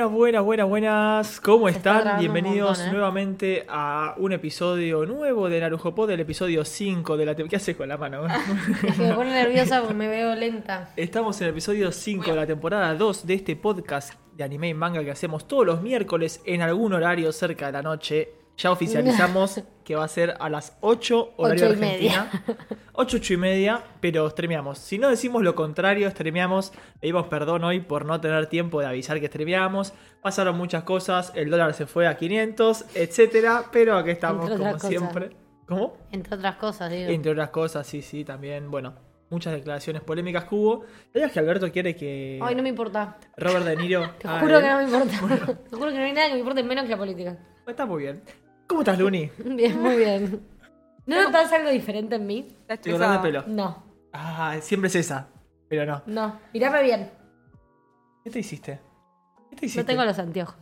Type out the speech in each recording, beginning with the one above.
Buenas, buenas, buenas, buenas. ¿Cómo está están? Bienvenidos montón, ¿eh? nuevamente a un episodio nuevo de Narujo Pod, el episodio 5 de la temporada. ¿Qué haces con la mano? Es que me pone nerviosa porque me veo lenta. Estamos en el episodio 5 de la temporada 2 de este podcast de anime y manga que hacemos todos los miércoles en algún horario cerca de la noche. Ya oficializamos que va a ser a las 8 horario Ocho y media. Argentina. 8, 8 y media, pero streameamos. Si no decimos lo contrario, streameamos. Pedimos perdón hoy por no tener tiempo de avisar que streameamos. Pasaron muchas cosas, el dólar se fue a 500, etcétera, pero aquí estamos Entre como cosas. siempre. ¿Cómo? Entre otras cosas, digo. Entre otras cosas, sí, sí, también, bueno, muchas declaraciones polémicas que hubo. ¿Sabías que Alberto quiere que Ay, no me importa. Robert De Niro Te juro que no me importa. Te juro que no hay nada que me importe menos que la política. Está muy bien. ¿Cómo estás, Luni? Bien, muy bien. ¿No notas algo diferente en mí? Cortás de estresada. pelo. No, Ah, siempre es esa. Pero no. no. Mirame bien. ¿Qué te hiciste? ¿Qué te hiciste? No tengo los anteojos.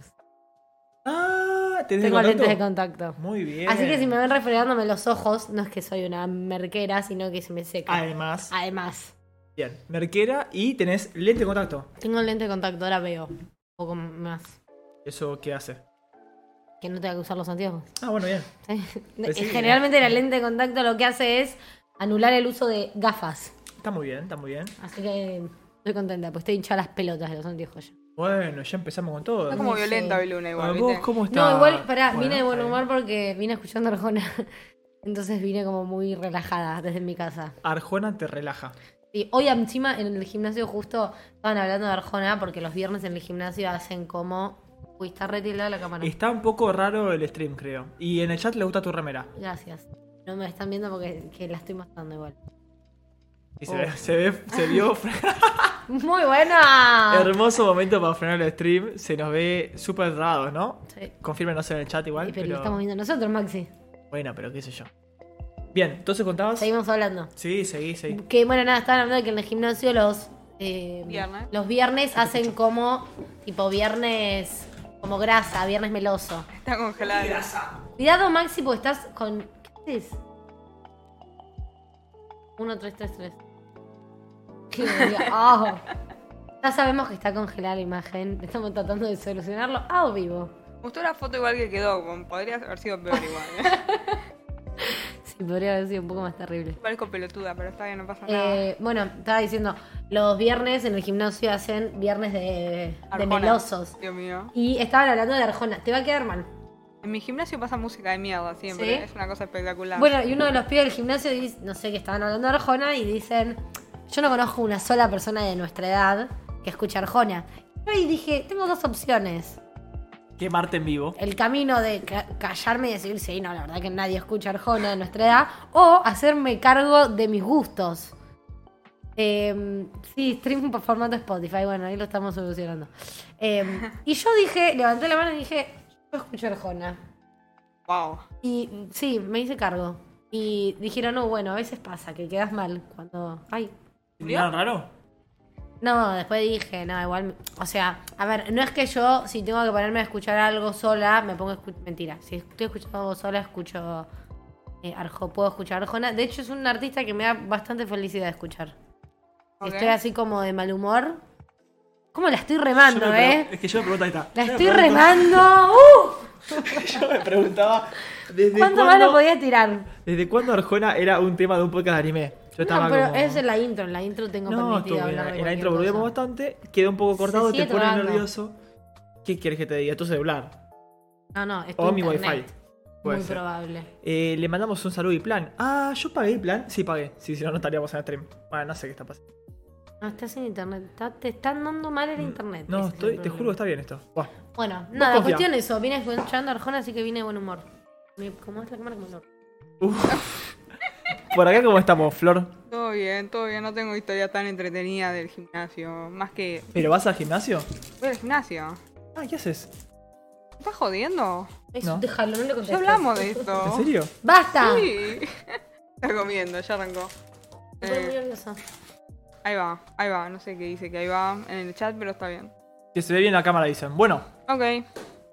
Ah, ¿tenés Tengo contacto? lentes de contacto. Muy bien. Así que si me ven refregándome los ojos, no es que soy una merquera, sino que se me seca. Además, Además, bien. Merquera y tenés lente de contacto. tengo lente de contacto, ahora veo un poco más. ¿Eso qué hace? Que no tenga que usar los anteojos. Ah, bueno, bien. Sí. Pensé que- Generalmente la lente de contacto lo que hace es anular el uso de gafas. Está muy bien, está muy bien. Así que estoy contenta, pues estoy hinchada las pelotas de los anteojos ya. Bueno, ya empezamos con todo. Está como Sí. violenta hoy Luna igual, ¿Vos ¿viste? cómo estás? No, igual, pará, Bueno, vine de buen está bien. humor porque vine escuchando Arjona. Entonces vine como muy relajada desde mi casa. Arjona te relaja. Y hoy encima en el gimnasio justo estaban hablando de Arjona porque los viernes en el gimnasio hacen como... Uy, está retirada la cámara. Está un poco raro el stream, creo. Y en el chat le gusta tu remera. Gracias. No me están viendo porque que la estoy mostrando igual. Y se, Oh. ve, se ve, se vio ¡Muy buena! hermoso momento para frenar el stream. Se nos ve súper raros, ¿no? Sí. Confírmenos en el chat igual. pero, Pero, lo estamos viendo nosotros, Maxi. Bueno, pero qué sé yo. Bien, entonces contabas. Seguimos hablando. Sí, seguí, seguí. Que bueno, nada, estaban hablando de que en el gimnasio los eh, Viernes. los viernes hacen como tipo viernes como grasa, viernes meloso. Está congelada. Cuidado Maxi porque estás con ¿qué es? 1 3 3 3. Ah. Ya sabemos que está congelada la imagen. Estamos tratando de solucionarlo a vivo. Me gustó la foto igual que quedó, podría haber sido peor igual. ¿eh? Sí, podría haber sido un poco más terrible. Parezco pelotuda, pero está bien, no pasa nada. Eh, bueno, estaba diciendo, los viernes en el gimnasio hacen viernes de, de melosos. Dios mío. Y estaban hablando de Arjona. Te va a quedar mal. En mi gimnasio pasa música de mierda siempre. ¿Sí? Es una cosa espectacular. Bueno, y uno de los pibes del gimnasio dice, no sé, que estaban hablando de Arjona y dicen, yo no conozco una sola persona de nuestra edad que escuche Arjona. Ahí dije, tengo dos opciones. Quemarte en vivo. El camino de ca- callarme y decir, sí, no, la verdad que nadie escucha Arjona de nuestra edad, o hacerme cargo de mis gustos. Eh, sí, stream por formato Spotify, bueno, ahí lo estamos solucionando. Eh, y yo dije, levanté la mano y dije, yo escucho Arjona. Wow. Y sí, me hice cargo. Y dijeron, no, bueno, a veces pasa que quedas mal cuando. Ay. ¿Te miraron raro? No, después dije, no, igual. O sea, a ver, no es que yo, si tengo que ponerme a escuchar algo sola, me pongo a escuchar. Mentira, si estoy escuchando algo sola, escucho. eh, Arjo, puedo escuchar Arjona. De hecho, es un artista que me da bastante felicidad de escuchar. Estoy así como de mal humor. ¿Cómo la estoy remando, eh? Es que yo me pregunto, ahí está. La Yo estoy remando. ¡Uh! Yo me preguntaba. ¿Desde ¿Cuánto más lo podía tirar? ¿Desde cuándo Arjona era un tema de un podcast de anime? Yo No, pero como... es en la intro, en la intro tengo No, permitido hablar de En la intro volvimos cosa. bastante. Quedó un poco cortado, Se te pone nervioso. ¿Qué quieres que te diga? Tu celular. No, no, es tu O mi internet. wifi. Puede Muy ser. probable. Eh, le mandamos un saludo y plan. Ah, yo pagué el plan. Sí, pagué. Sí, si no, no estaríamos en el stream. Bueno, no sé qué está pasando. No, estás en internet. Está- te están dando mal el internet. No, es el estoy, te juro que está bien esto. Bueno, nada, confía. cuestión eso. Vine escuchando Arjona, así que vine de buen humor. Mi- ¿Cómo es la cámara? Como no. Por acá, ¿cómo estamos, Flor? Todo bien, todo bien. No tengo historia tan entretenida del gimnasio. Más que. ¿Pero vas al gimnasio? Voy al gimnasio. Ah, ¿qué haces? ¿Me estás jodiendo? Eso, No. déjalo, no le Ya contestes. hablamos de esto. ¿En serio? ¡Basta! Sí. Está comiendo, ya arrancó. Estoy muy Eh, nerviosa. ahí va, ahí va. No sé qué dice que ahí va en el chat, pero está bien. Que se ve bien la cámara, dicen. Bueno, Ok.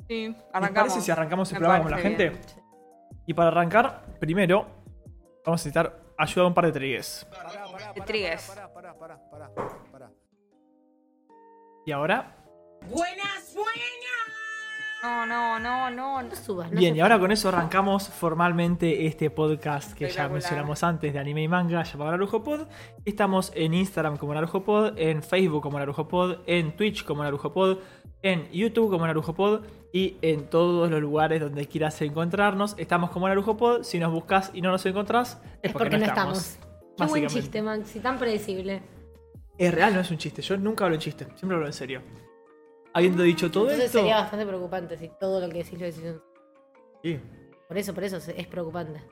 Sí, ¿les arrancamos. parece si arrancamos el Me programa con la parece gente? bien. Y para arrancar, primero, vamos a necesitar ayuda de un par de trigues. De Trigues. Y ahora, No, no, no, no. no. No subas, no Bien, y ahora con eso arrancamos formalmente este podcast que ya mencionamos antes de anime y manga llamado Narujo Pod. Estamos en Instagram como Narujo Pod, en Facebook como Narujo Pod, en Twitch como Narujo Pod, en YouTube como Narujo Pod y en todos los lugares donde quieras encontrarnos. Estamos como Narujo Pod. Si nos buscas y no nos encontrás, es, Es porque no estamos. Qué buen chiste, Maxi, tan predecible. Es real, no es un chiste. Yo nunca hablo en chiste, siempre hablo en serio. Habiendo dicho todo Entonces esto. sería bastante preocupante si todo lo que decís lo decís Sí. Por eso, por eso es preocupante.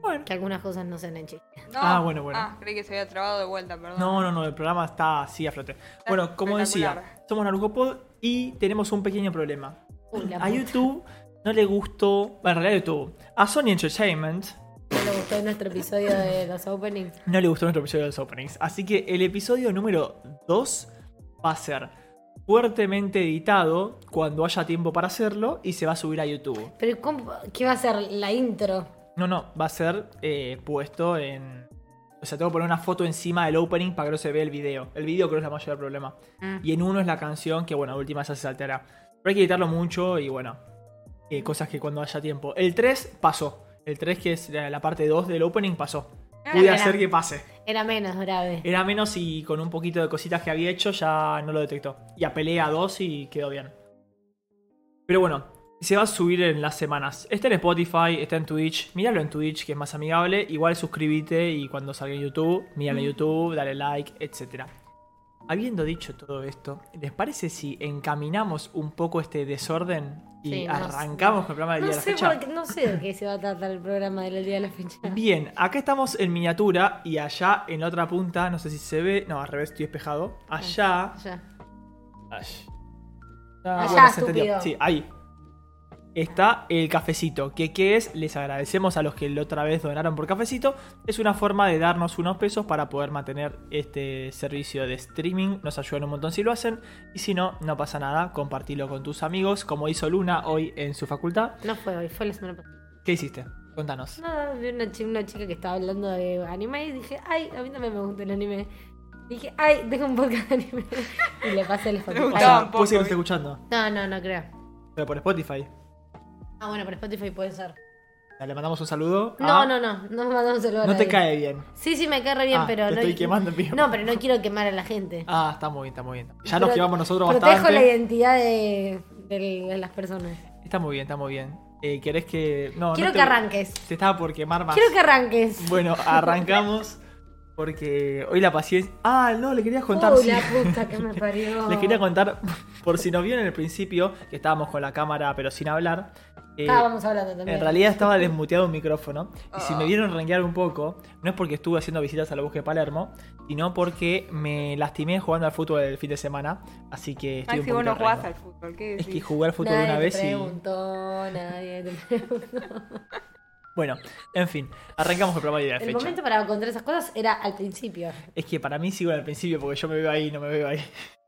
Bueno. Que algunas cosas no sean en chiste. No. Ah, bueno, bueno. Ah, creí que se había trabado de vuelta, perdón. No, no, no, el programa está así a flote. Bueno, como decía, somos Naruto Pod y tenemos un pequeño problema. Uy, A. YouTube no le gustó, bueno, en realidad a YouTube, a Sony Entertainment No le gustó nuestro episodio de los openings. no le gustó nuestro episodio de los openings. Así que el episodio número 2 va a ser fuertemente editado cuando haya tiempo para hacerlo y se va a subir a YouTube. Pero ¿cómo- ¿qué va a ser la intro? No, no, va a ser eh, puesto en... O sea, tengo que poner una foto encima del opening para que no se vea el video. El video creo que es la mayor del problema. Mm. Y en uno es la canción que, bueno, a última ya se altera. Pero hay que editarlo mucho y, bueno, eh, cosas que cuando haya tiempo. El 3 pasó. El 3, que es la, la parte 2 del opening, pasó. Pude mira. hacer que pase. Era menos grave. Era menos y con un poquito de cositas que había hecho ya no lo detectó. Y apelé a 2 y quedó bien. Pero bueno, se va a subir en las semanas. Está en Spotify, está en Twitch. Míralo en Twitch, que es más amigable. Igual suscríbete y cuando salga en YouTube, míralo en YouTube, dale like, etc. Habiendo dicho todo esto, ¿les parece si encaminamos un poco este desorden y Sí, no sé. arrancamos con el programa del No día de la fecha? por qué- no sé de qué se va a tratar el programa del día de la fecha. Bien, acá estamos en miniatura y allá en la otra punta, no sé si se ve, no, al revés, estoy espejado. Allá. Ya. Allá, Allá, se entendió. estúpido. Sí, ahí. Está el cafecito. Que qué es? Les agradecemos a los que la otra vez donaron por cafecito. Es una forma de darnos unos pesos para poder mantener este servicio de streaming. Nos ayudan un montón si lo hacen. Y si no, no pasa nada. Compartilo con tus amigos, como hizo Luna hoy en su facultad. No fue hoy, fue la semana pasada. ¿Qué hiciste? Contanos. Nada, vi una, chi- una chica que estaba hablando de anime y dije, ay, a mí también me gusta el anime. Dije, ay, dejo un podcast de anime. Y le pasé el Le Spotify. Escuchando. No, no, no creo. Pero por Spotify. Ah, bueno, por Spotify puede ser. Le mandamos un saludo. No, a- no, no, no me mandamos el Ah. No te cae bien. Sí, sí, me cae re bien, Ah, pero te no. estoy quemando en. No, pero no quiero quemar a la gente. Ah, está muy bien, está muy bien. Ya nos quemamos nosotros Protejo bastante. la identidad de, de- de las personas. Está muy bien, está muy bien. Eh, ¿Querés que.? No, Quiero no te- que arranques. Te estaba por quemar más. Quiero que arranques. Bueno, arrancamos. Porque hoy la paciencia. Ah, no, le quería contar. Uy, sí. la puta que me parió. Les quería contar, por si nos vieron en el principio, que estábamos con la cámara pero sin hablar. Eh, Estábamos hablando también. en realidad estaba desmuteado un micrófono. Y si me Ah. vieron renguear un poco, no es porque estuve haciendo visitas a la búsqueda de Palermo, sino porque me lastimé jugando al fútbol el fin de semana. Así que estoy Maxi, un vos poquito no jugás rengo. al fútbol. ¿Qué Es que decís? jugué al fútbol nadie una te vez y. preguntó, nadie te preguntó. Bueno, en fin, arrancamos el programa de la El fecha. momento para contar esas cosas era al principio. Es que para mí sigo en el principio porque yo me veo ahí y no me veo ahí.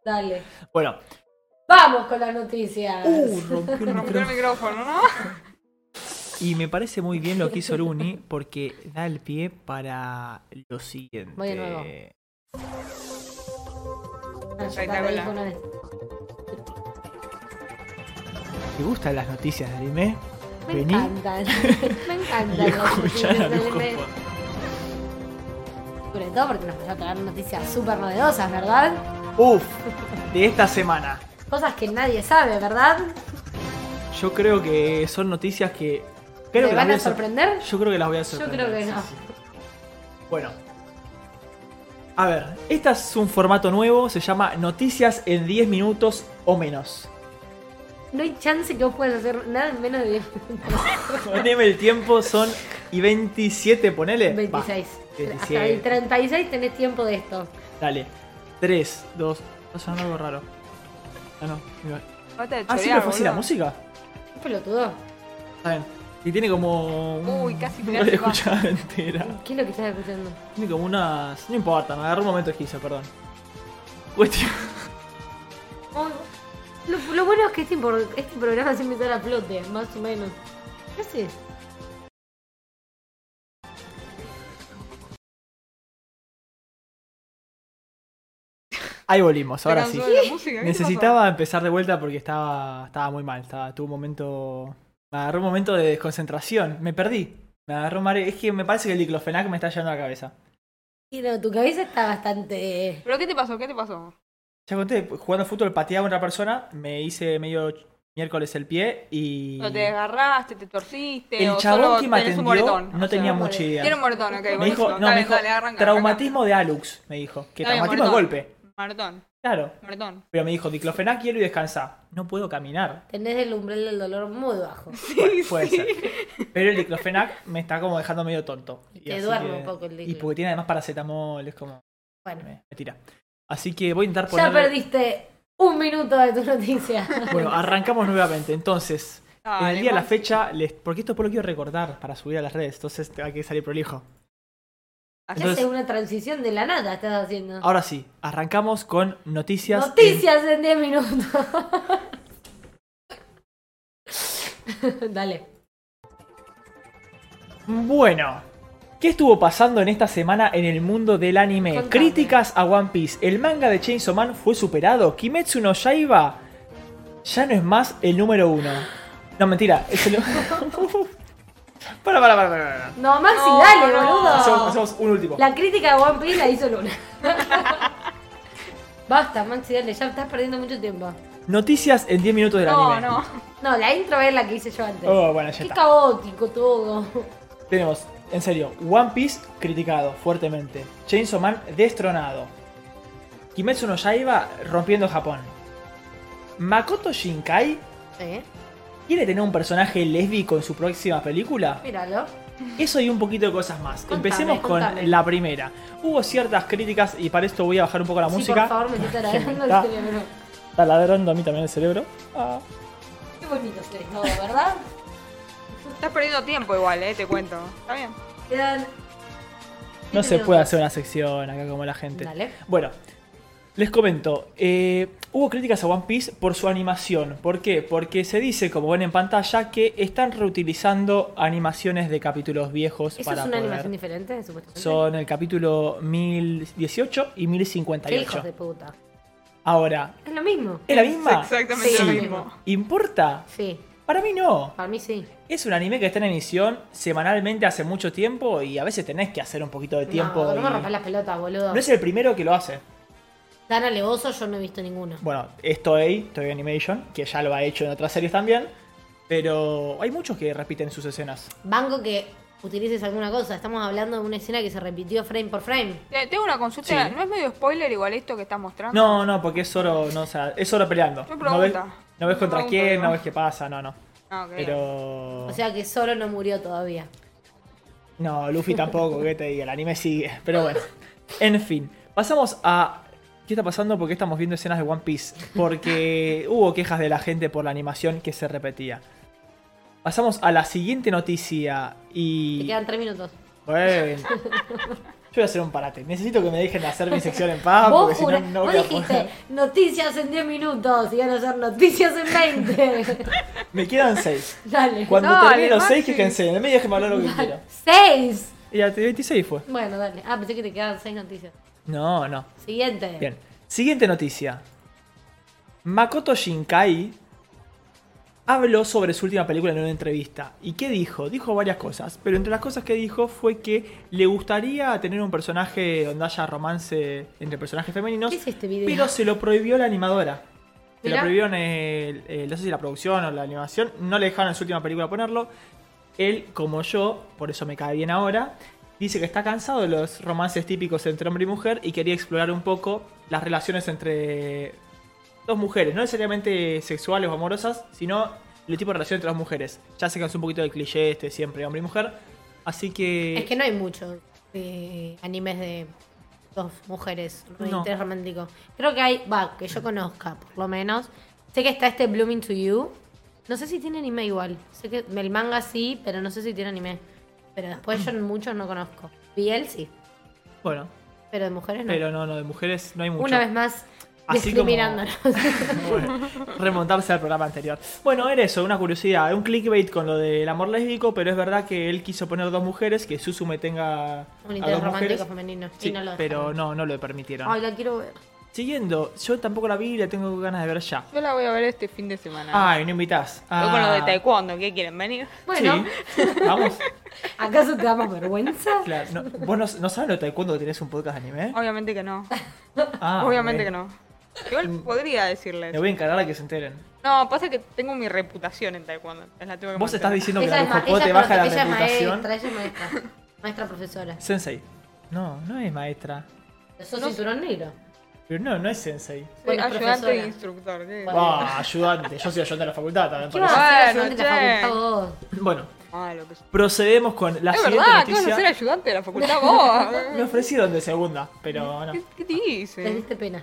Dale. Bueno, Vamos con las noticias. uh, rompió el Rompió el micrófono. ¿no? Y me parece muy bien lo que hizo Luni porque da el pie para lo siguiente. Voy de nuevo. Ah. ¿Te gustan las noticias de anime? Me Vení encantan. Me encantan las noticias luz anime. con- Sobre todo porque nos van a traer noticias súper novedosas, ¿verdad? Uf, de esta semana. Cosas que nadie sabe, ¿verdad? Yo creo que son noticias que. Creo ¿Te que van a sorprender? Yo creo que las voy a Yo sorprender. creo que no. Bueno. A ver, este es un formato nuevo, se llama Noticias en 10 minutos o menos. No hay chance que vos puedas hacer nada en menos de 10 minutos. Poneme el tiempo, son y 27, ponele. Va, 26. 27. Hasta el 36 tenés tiempo de esto. Dale. 3, 2. Está sonando algo raro. Ah, no. mira. Ah, siempre fue así la música. ¿Qué pelotudo? Está bien. Y tiene como. un- Uy, casi No la escuchado entera. ¿Qué es lo que estás escuchando? Tiene como unas. No importa, me agarró un momento esquizo, perdón. Cuestión. Oh, lo, lo bueno es que este, este programa siempre sale a flote, más o menos. ¿Qué haces? Ahí volvimos, ¿Te ahora sí. Necesitaba empezar de vuelta porque estaba, estaba muy mal. Estaba, tuve un momento. Me agarró un momento de desconcentración. Me perdí. Me agarró mareo. Es que me parece que el diclofenac me está llevando la cabeza. Y no, tu cabeza está bastante. ¿Pero qué te pasó? ¿Qué te pasó? Ya conté, jugando fútbol pateaba a otra persona, me hice medio miércoles el pie y. ¿O te desgarraste, te torciste? El o chabón solo que me tenés un atendió moretón? no tenía mucha idea. Tiene un moretón, ok. Me dijo, buenísimo. no, Dale, me dijo, dale, arranca, traumatismo de Alux, me dijo. Que traumatismo de moretón. golpe. Moretón, Claro. Pero me dijo, diclofenac, hielo y descansa. No puedo caminar. Tenés el umbral del dolor muy bajo. Bueno, puede ser. Pero el diclofenac me está como dejando medio tonto. Y te duerme que- un poco el Y diclo. porque tiene además paracetamol, es como. Bueno, Me, me tira. Así que voy a intentar ya poner. perdiste un minuto de tu noticia. Bueno, arrancamos nuevamente. Entonces, en el día de la fecha, les... porque esto después lo quiero recordar para subir a las redes, entonces hay que salir prolijo. Entonces- es una transición de la nada estás haciendo. Ahora sí, arrancamos con noticias. Noticias en 10 minutos. Dale. en- Bueno, ¿qué estuvo pasando en esta semana en el mundo del anime? Contame. Críticas a One Piece. El manga de Chainsaw Man fue superado. Kimetsu no Yaiba ya no es más el número uno. No, mentira, es el. para, para, para, para, para. No, Maxi, No, dale, no. boludo. Hacemos, hacemos un último. La crítica de One Piece la hizo Luna. Basta, Maxi, dale, ya estás perdiendo mucho tiempo. Noticias en 10 minutos del No, anime. no. No, la intro es la que hice yo antes. Oh, bueno, ya Qué está. caótico todo. Tenemos, en serio, One Piece criticado fuertemente. Chainsaw Man destronado. Kimetsu no Yaiba rompiendo Japón. Makoto Shinkai ¿Eh? Quiere tener un personaje lésbico en su próxima película. Míralo. Eso y un poquito de cosas más. Contame, Empecemos con contame. la primera. Hubo ciertas críticas y para esto voy a bajar un poco la Sí, música. por favor, me está Que me ladrando está- el cerebro. Está ladrando a mí también el cerebro. Ah. Qué bonito se todo, ¿verdad? Estás perdiendo tiempo igual, eh, te cuento. Está bien. Quedan. No se puede hacer una sección acá como la gente. Dale. Bueno, les comento. eh, hubo críticas a One Piece por su animación. ¿Por qué? Porque se dice, como ven en pantalla, que están reutilizando animaciones de capítulos viejos ¿Eso para es una poder- animación diferente, supuestamente? Son el capítulo 1018 y Qué 1058. hijos de puta. Ahora, Es lo mismo. ¿es la misma? Exactamente Sí. lo mismo. ¿Importa? Sí, Para mí no. para mí sí. Es un anime que está en emisión semanalmente hace mucho tiempo y a veces tenés que hacer un poquito de tiempo. No, no me y- rompas las pelotas, boludo. No es el primero que lo hace. Dan alevoso, yo no he visto ninguno. Bueno, es Toei, Toei Animation, que ya lo ha hecho en otras series también. Pero hay muchos que repiten sus escenas. Banco que utilices alguna cosa. Estamos hablando de una escena que se repitió frame por frame. Te- Tengo una consulta. Sí. ¿No es medio spoiler igual esto que estás mostrando? No, no, porque es solo, no, o sea, es solo peleando. No No ves, pregunta. no ves contra pregunta, quién, digo. no ves qué pasa, no, no. Ah, ok. Pero. O sea que solo no murió todavía. No, Luffy tampoco, que te diga, el anime sigue. Pero bueno. En fin, pasamos a. ¿Qué está pasando? Porque estamos viendo escenas de One Piece. Porque hubo quejas de la gente por la animación que se repetía. Pasamos a la siguiente noticia Te y. quedan tres minutos. Bueno. Yo voy a hacer un parate. Necesito que me dejen hacer mi sección en paz. vos Porque si no, no vos voy a dijiste poder. noticias en 10 minutos y van a ser noticias en 20. Me quedan 6. dale. Cuando Dale, termine los Maxi. 6, quéjense. En el medio déjenme hablar lo que quiero. 6. Y a 26 fue. Bueno, dale. Ah, pensé que te quedaban 6 noticias. No, no. Siguiente. Bien. Siguiente noticia. Makoto Shinkai habló sobre su última película en una entrevista. ¿Y qué dijo? Dijo varias cosas, pero entre las cosas que dijo fue que le gustaría tener un personaje donde haya romance entre personajes femeninos, ¿Qué es este video? pero se lo prohibió la animadora. Se lo prohibieron, el- el- no sé si la producción o la animación, no le dejaron en su última película ponerlo. Él, como yo, por eso me cae bien ahora, dice que está cansado de los romances típicos entre hombre y mujer y quería explorar un poco las relaciones entre dos mujeres, no necesariamente sexuales o amorosas, sino el tipo de relación entre dos mujeres. Ya se cansó un poquito del cliché este siempre hombre y mujer, así que... Es que no hay muchos eh, animes de dos mujeres No. interés romántico. Creo que hay, va, que yo conozca, por lo menos. Sé que está este Blooming to You. No sé si tiene anime igual. Sé que el manga sí, pero no sé si tiene anime. Pero después yo muchos no conozco. BL sí, Bueno, pero de mujeres no. pero no, no, de mujeres no hay mucho. Una vez más, Así como- discriminándonos. Bueno, remontarse al programa anterior. Bueno, era eso, una curiosidad, un clickbait con lo del amor lésbico, pero es verdad que él quiso poner dos mujeres, que Susume tenga Un interés romántico mujeres. femenino. Sí, y no lo pero no, no lo permitieron. Ay, la quiero ver. Siguiendo, yo tampoco la vi y la tengo ganas de ver ya. Yo la voy a ver este fin de semana. Ay, no invitás. Voy con lo de Ah, taekwondo, ¿qué quieren? ¿Venir? Bueno, Sí. Vamos. ¿acaso te damos vergüenza? Claro, no, ¿Vos no, no sabes lo de taekwondo tenés un podcast de anime? Obviamente que no. Ah, Obviamente que no. Igual podría decirles. Me voy a encargar a que se enteren. No, pasa que tengo mi reputación en taekwondo. entonces la tengo que Vos estás diciendo que Ella la es, ella te es baja la ella es reputación. maestra, ella es maestra. Maestra profesora. Sensei. No, no es maestra. Sos No- cinturón negro. Pero no, no es sensei. Soy Bueno, ayudante profesora. e instructor. ¿qué? Bueno. Ah, ayudante. Yo soy ayudante de la facultad también. ¿Qué Bueno, ayudante de la facultad vos? Bueno, Ah, lo que sea. procedemos con la Es siguiente verdad, ¿qué vas a ser noticia. ayudante de la facultad vos? Me ofrecieron de segunda, pero no. ¿Qué, qué te Te dice? diste pena.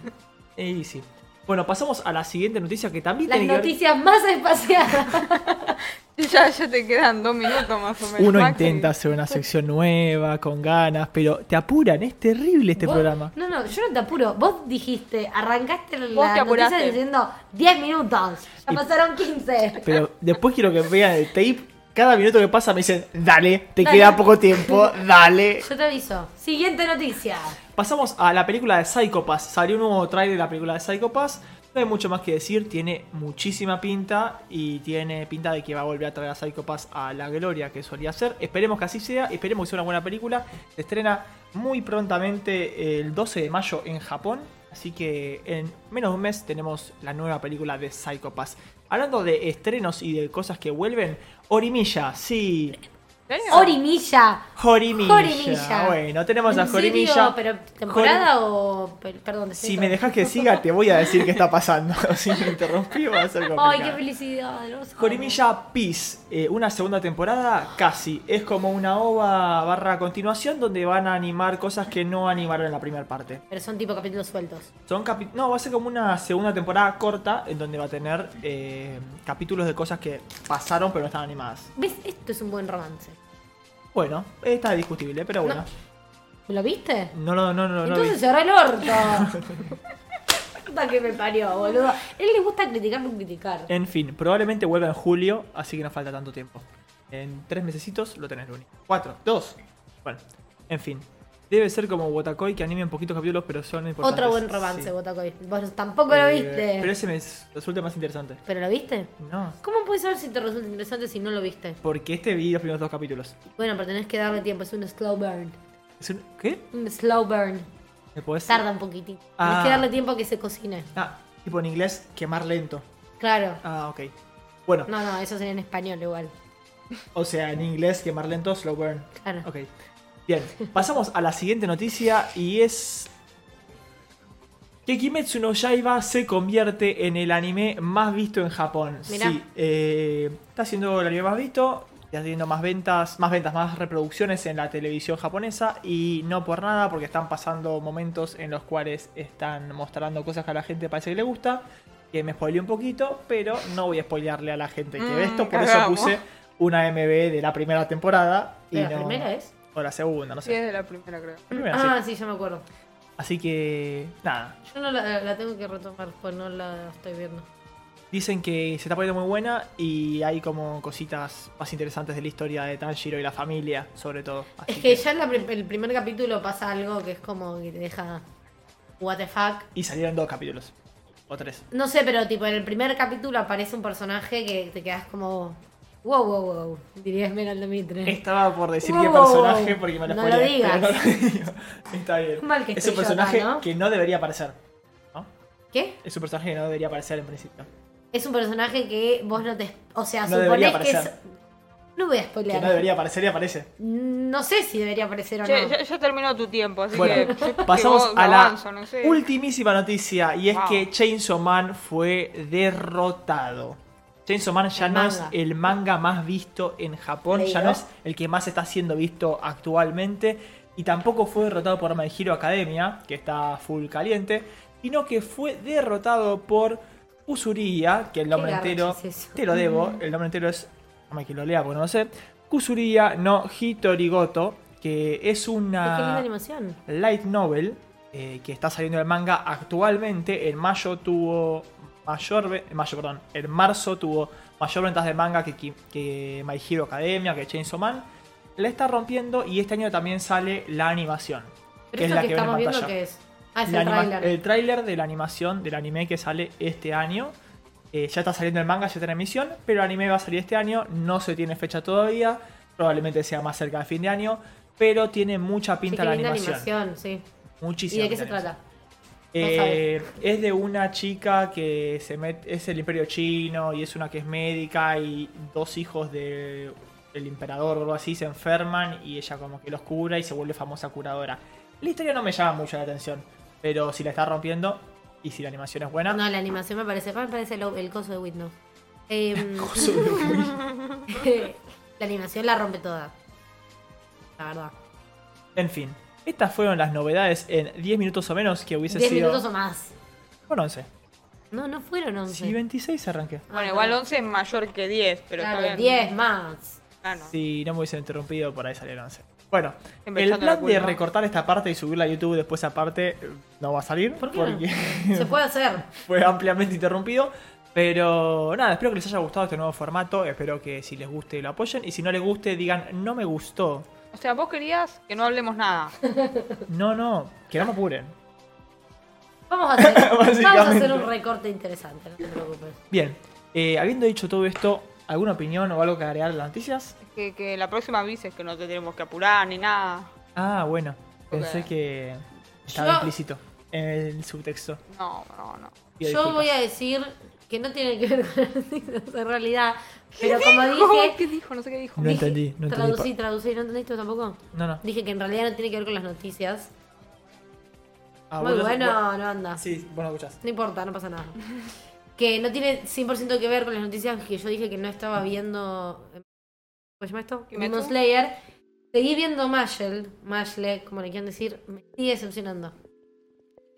Y sí. Bueno, pasamos a la siguiente noticia que también Las tiene que ver- noticias más espaciadas. Ya, ya te quedan dos minutos más o menos. Uno Maxi. intenta hacer una sección nueva, con ganas, pero te apuran, es terrible este Vos- programa. No, no, yo no te apuro. Vos dijiste, arrancaste Vos la te noticia apuraste. diciendo 10 minutos. Ya Y- pasaron 15. Pero después quiero que vean el tape. Cada minuto que pasa me dicen, dale, te Dale. queda poco tiempo, dale. Yo te aviso. Siguiente noticia. Pasamos a la película de Psychopass. Salió un nuevo trailer de la película de Psychopass. No hay mucho más que decir, tiene muchísima pinta y tiene pinta de que va a volver a traer a Psychopass a la gloria que solía ser. Esperemos que así sea, esperemos que sea una buena película. Se estrena muy prontamente el 12 de mayo en Japón, así que en menos de un mes tenemos la nueva película de Psychopass. Hablando de estrenos y de cosas que vuelven, Orimilla, sí, ¿En serio? Orimilla. Jorimilla. Jorimilla. Bueno, tenemos a ¿En serio? Jorimilla. ¿Pero temporada o...? per- Perdón, Si me dejas que siga, te voy a decir qué está pasando. si me interrumpí, va a ser complicado. Ay, qué felicidad. Jorimilla Peace, eh, una segunda temporada casi. Es como una ova barra continuación donde van a animar cosas que no animaron en la primera parte. Pero son tipo capítulos sueltos. Son capi- No, va a ser como una segunda temporada corta en donde va a tener eh, capítulos de cosas que pasaron pero no están animadas. ¿Ves? Esto es un buen romance. Bueno, está discutible, pero bueno. ¿Lo viste? No, no, no, no. no, Entonces vi. cerrá el orto. Puta que me parió, boludo. A él le gusta criticar por criticar. En fin, probablemente vuelva en julio, así que no falta tanto tiempo. En tres mesecitos lo tenés, Luni. Cuatro, dos. Bueno, en fin. Debe ser como Wotakoi que anime un poquitos capítulos, pero son importantes. Otro buen romance, Sí. Botacoy. Vos tampoco lo Eh, viste. Pero ese me resulta más interesante. ¿Pero lo viste? No, ¿Cómo puedes saber si te resulta interesante si no lo viste? porque este vi los primeros dos capítulos. Bueno, pero tenés que darle tiempo, es un slow burn. Es un- ¿Qué? Un slow burn. ¿Me podés- Tarda un poquitito. Ah. Tenés que darle tiempo a que se cocine. Ah, tipo en inglés, quemar lento. Claro. Ah, ok. Bueno, No, no, eso sería en español igual. o sea, en inglés, quemar lento, slow burn. Claro. Ok. Bien, pasamos a la siguiente noticia y es que Kimetsu no Yaiba se convierte en el anime más visto en Japón. Mirá. Sí, eh, está siendo el anime más visto, está teniendo más ventas, más ventas, más reproducciones en la televisión japonesa y no por nada porque están pasando momentos en los cuales están mostrando cosas que a la gente parece que le gusta. Que me spoileé un poquito, pero no voy a spoilearle a la gente que ve Mm, esto, por eso puse una MB de la primera temporada. Y ¿La no- primera es? O la segunda, no Sí, sé. es de la primera, creo. La primera, sí. Ah, sí, yo me acuerdo. Así que, nada. Yo no la, la tengo que retomar, pues no la estoy viendo. Dicen que se está poniendo muy buena y hay como cositas más interesantes de la historia de Tanjiro y la familia, sobre todo. Así Es que ya en la el primer capítulo pasa algo que es como que te deja. What the fuck. Y salieron dos capítulos. O tres. No sé, pero tipo en el primer capítulo aparece un personaje que te quedas como. Wow, wow, wow. Diría Esmeralda Mitre. Estaba por decir Wow, qué personaje wow. porque me lo No lo spoileé, digas. pero no lo digo. Está bien. Mal que es un personaje acá, ¿no? que no debería aparecer. ¿no? ¿Qué? Es un personaje que no debería aparecer en principio. Es un personaje que vos no te. O sea, No debería suponés que es. No voy a Que spoilear. no debería aparecer y aparece. No sé si debería aparecer o Che, no. ya, ya terminó tu tiempo, así Bueno, que. que pasamos a la avanzo, no sé. ultimísima noticia y es Wow. que Chainsaw Man fue derrotado. Chainsaw Man ya El no manga. es el manga más visto en Japón, ya no es el que más está siendo visto actualmente y tampoco fue derrotado por My Hero Academia, que está full caliente, sino que fue derrotado por Usuriya, que el nombre entero es te lo debo, el nombre entero es no me que lo lea porque no lo sé. Kusuriya no Hitorigoto, que es una animación. light novel eh, que está saliendo del manga actualmente. En mayo tuvo mayor, ve- en mayo, perdón, en marzo tuvo mayor ventas de manga que, que My Hero Academia, que Chainsaw Man. La está rompiendo y este año también sale la animación. Pero que es la que, que ven en estamos viendo pantalla. que es. Ah, es el tráiler. el tráiler de la animación del anime que sale este año. Eh, ya está saliendo el manga, ya está en emisión, pero el anime va a salir este año, no se tiene fecha todavía, probablemente sea más cerca de fin de año, pero tiene mucha Sí, pinta qué la animación. animación, sí. ¿Y de qué se trata? Eh, es de una chica que se mete, es el imperio chino y es una que es médica y dos hijos de- del emperador o algo así se enferman y ella como que los cura y se vuelve famosa curadora. La historia no me llama mucho la atención, pero si la está rompiendo y si la animación es buena, No, la animación me parece. Me parece lo- el coso de Windows. Em, coso de Wii. la animación la rompe toda. La verdad. en fin. Estas fueron las novedades en 10 minutos o menos que hubiese 10 sido... minutos o más. Con 11. No, no fueron 11. Si 26 arranqué. Bueno, igual 11 es mayor que 10, pero claro, está bien. 10 más. Ah, no. Si no me hubiesen interrumpido, por ahí salieron 11. Bueno, el plan de recortar esta parte y subirla a YouTube después aparte eh, no va a salir. ¿Por qué no? porque Se puede hacer. fue ampliamente interrumpido. Pero nada, espero que les haya gustado este nuevo formato. Espero que si les guste lo apoyen. Y si no les guste, digan, no me gustó. O sea, vos querías que no hablemos nada. No, no, que no me apuren. Vamos a hacer, vamos a hacer un recorte interesante, no te preocupes. Bien, eh, habiendo dicho todo esto, ¿alguna opinión o algo que agregar de las noticias? Que, que la próxima avises que no te tenemos que apurar ni nada. Ah, bueno, pensé que estaba Yo- implícito en el subtexto. No, no, no. Yo voy a decir que no tiene que ver con las noticias en realidad. Pero como dije. ¿Qué dijo? No sé qué dijo. No dije- entendí, no entendí. Traducí, traducí, ¿no entendiste tampoco? No, no. Dije que en realidad no tiene que ver con las noticias. Ah, Muy vos lo- bueno, vos- no anda. Sí, vos lo escuchás. No importa, no pasa nada. Que no tiene 100% que ver con las noticias que yo dije que no estaba viendo. ¿Cómo se llama esto? ¿Kimetsu? Demon Slayer. Seguí viendo Mashel, Mashle, como le quieran decir, me sigue decepcionando.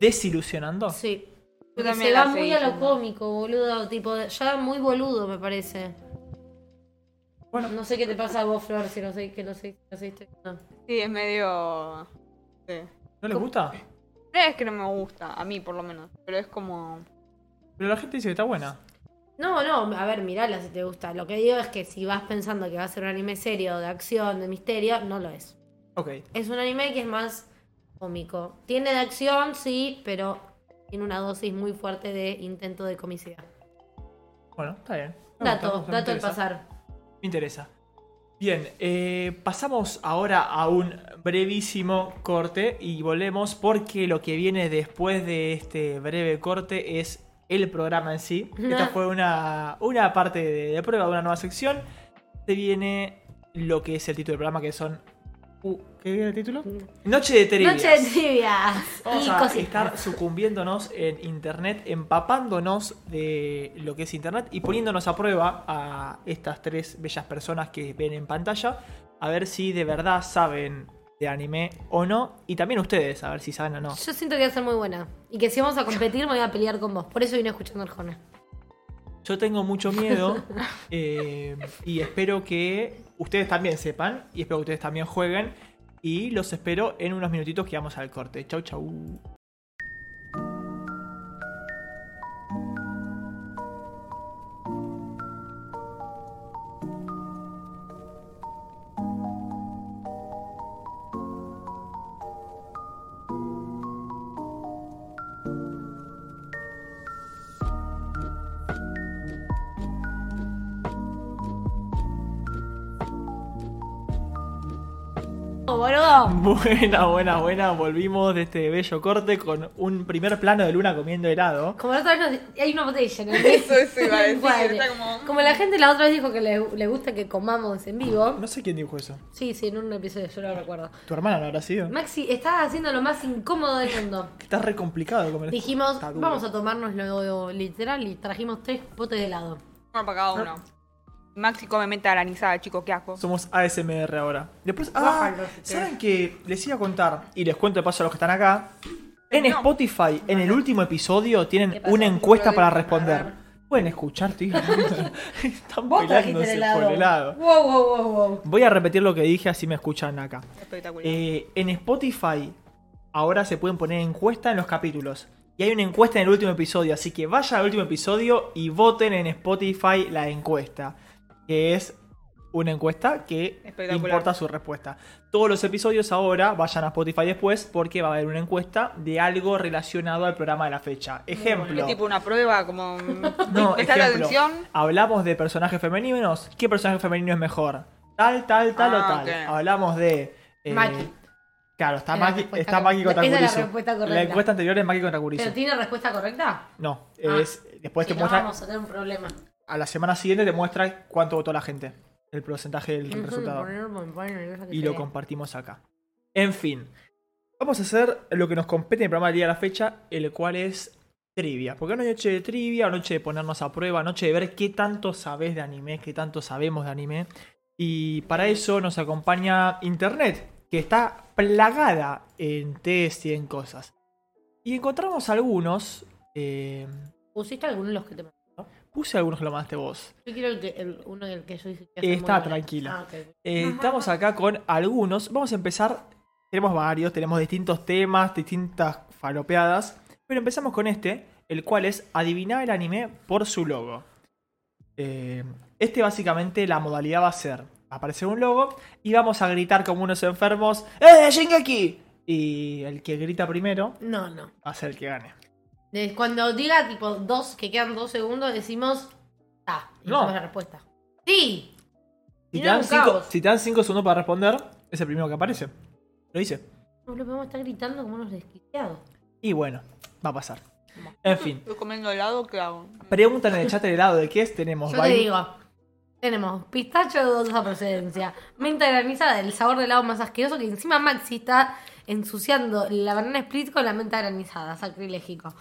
¿Desilusionando? Sí. Porque también se la va muy a lo cómico, boludo. Tipo, ya muy boludo me parece. Bueno, No sé qué te pasa a vos, Flor, si no sé que no sé, no sé, no. Sí, es medio. Sí. ¿no les gusta? No es que no me gusta, a mí por lo menos. Pero es como. Pero la gente dice que está buena. No, no, a ver, mirala si te gusta. Lo que digo es que si vas pensando que va a ser un anime serio, de acción, de misterio, no lo es. Ok. Es un anime que es más cómico. Tiene de acción, sí, pero tiene una dosis muy fuerte de intento de comicidad. Bueno, está bien. Me gusta, Dato, me dato al pasar. Me interesa. Bien, eh, pasamos ahora a un brevísimo corte y volvemos porque lo que viene después de este breve corte es el programa en sí. Esta fue una, una parte de, de prueba de una nueva sección. Se viene lo que es el título del programa, que son... Uh, ¿Qué viene el título? Noche de trivias. Noche de trivias Vamos y a cositas. estar sucumbiéndonos en internet, empapándonos de lo que es internet y poniéndonos a prueba a estas tres bellas personas que ven en pantalla, a ver si de verdad saben de anime o no, y también ustedes, a ver si saben o no. Yo siento que va a ser muy buena. Y que si vamos a competir, me voy a pelear con vos. Por eso vine escuchando al Jona. Yo tengo mucho miedo eh, y espero que ustedes también sepan y espero que ustedes también jueguen y los espero en unos minutitos que vamos al corte. Chau, chau. Buena, buena, buena. Volvimos de este bello corte con un primer plano de Luna comiendo helado. Como la otra vez nos- hay una botella en el Eso, eso iba a decir. Encuadre. Está como. Como la gente la otra vez dijo que le, le gusta que comamos en vivo. No sé quién dijo eso. Sí, sí, en un episodio, yo lo recuerdo. ¿Tu hermana no habrá sido? Maxi, estás haciendo lo más incómodo del mundo. Está re complicado comer esto. Dijimos, Está duro. vamos a tomarnos lo literal y trajimos tres botes de helado. Uno para cada uno. Maxi come menta granizada, chico, qué asco. Somos ASMR ahora. Después, ah, si ¿saben que Les iba a contar, y les cuento de paso a los que están acá. En No. Spotify, en el último episodio, ¿Qué tienen pasó? una encuesta para responder. Pueden escuchar, tío. Están Vos trajiste peleándose el helado. por helado. Wow, wow, wow, wow. Voy a repetir lo que dije, así me escuchan acá. Espectacular. Eh, en Spotify ahora se pueden poner encuesta en los capítulos. Y hay una encuesta en el último episodio, así que vayan al último episodio y voten en Spotify la encuesta. Que es una encuesta que importa su respuesta. Todos los episodios ahora vayan a Spotify después porque va a haber una encuesta de algo relacionado al programa de la fecha. Ejemplo. Es tipo una prueba, como. No, la ejemplo, atención. hablamos de personajes femeninos. ¿Qué personaje femenino es mejor? Tal, tal, tal o Ah, tal. Hablamos de. eh, Maki. Claro, está Es la Maki, está Maki contra Esa es la respuesta La correcta. encuesta anterior es Maki contra Kurisu. ¿Pero tiene respuesta correcta? No, Ah. es. Después Si te no, muestra. vamos a tener un problema. A la semana siguiente te muestra cuánto votó la gente. El porcentaje del resultado. Y lo compartimos acá. En fin. Vamos a hacer lo que nos compete en el programa del día de la fecha, el cual es trivia. Porque una noche de trivia, una noche de ponernos a prueba, noche de ver qué tanto sabes de anime, qué tanto sabemos de anime. Y para eso nos acompaña Internet, que está plagada en test y en cosas. Y encontramos algunos. eh, ¿Pusiste alguno de los que te? Puse algunos que lo mandaste vos. Yo quiero el que, el, uno del que yo hice. que es está tranquila. Ah, ok. Eh, estamos acá con algunos. Vamos a empezar. Tenemos varios, tenemos distintos temas, distintas falopeadas. Pero empezamos con este, el cual es adivinar el anime por su logo. Eh, este básicamente la modalidad va a ser, va a aparecer un logo y vamos a gritar como unos enfermos, ¡Eh, Shingeki! Y el que grita primero No, no. va a ser el que gane. Cuando diga tipo dos, que quedan dos segundos, decimos. Ah, y No. la respuesta. ¡Sí! Si te, dan cinco, si te dan cinco segundos para responder, es el primero que aparece. Lo hice. No lo podemos estar gritando como unos desquiciados. Y bueno, va a pasar. En fin. Estoy comiendo helado, ¿qué hago? Preguntan en el chat del helado de qué es. Tenemos Yo te digo. Tenemos pistacho de dudosa procedencia, menta granizada, el sabor de helado más asqueroso que encima Maxi está ensuciando la banana split con la menta granizada, sacrilégico.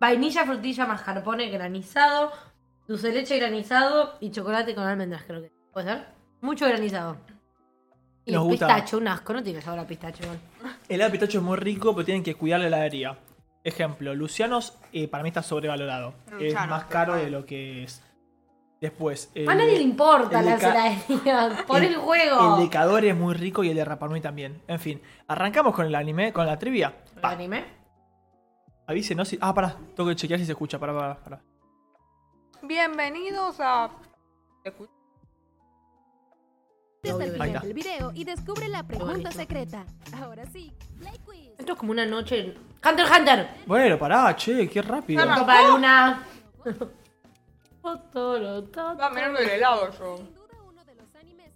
Vainilla, frutilla, mascarpone granizado, dulce de leche granizado y chocolate con almendras, creo que. ¿Puede ser? Mucho granizado. Y Nos el gusta. pistacho, un asco, no tiene sabor a pistacho igual. El helado de pistacho es muy rico, pero tienen que cuidar la heladería. Ejemplo, Lucianos eh, para mí está sobrevalorado. es Lucianos, más caro de lo que es. Después. el- a nadie le importa el la de ca- heladería. Por el, juego. El decador es muy rico y el de Rapanui también. En fin, arrancamos con el anime, con la trivia. ¿Lo Pa, animé? Avísenos si. Ah, pará, tengo que chequear si se escucha. Pará, pará, pará. Bienvenidos a. Escu- Hasta el final del video y descubre la pregunta secreta. Ahora sí, Play Quiz. Esto es como una noche. ¡Hunter x Hunter! Bueno, pará, che, qué rápido. De Luna. Va a el helado yo.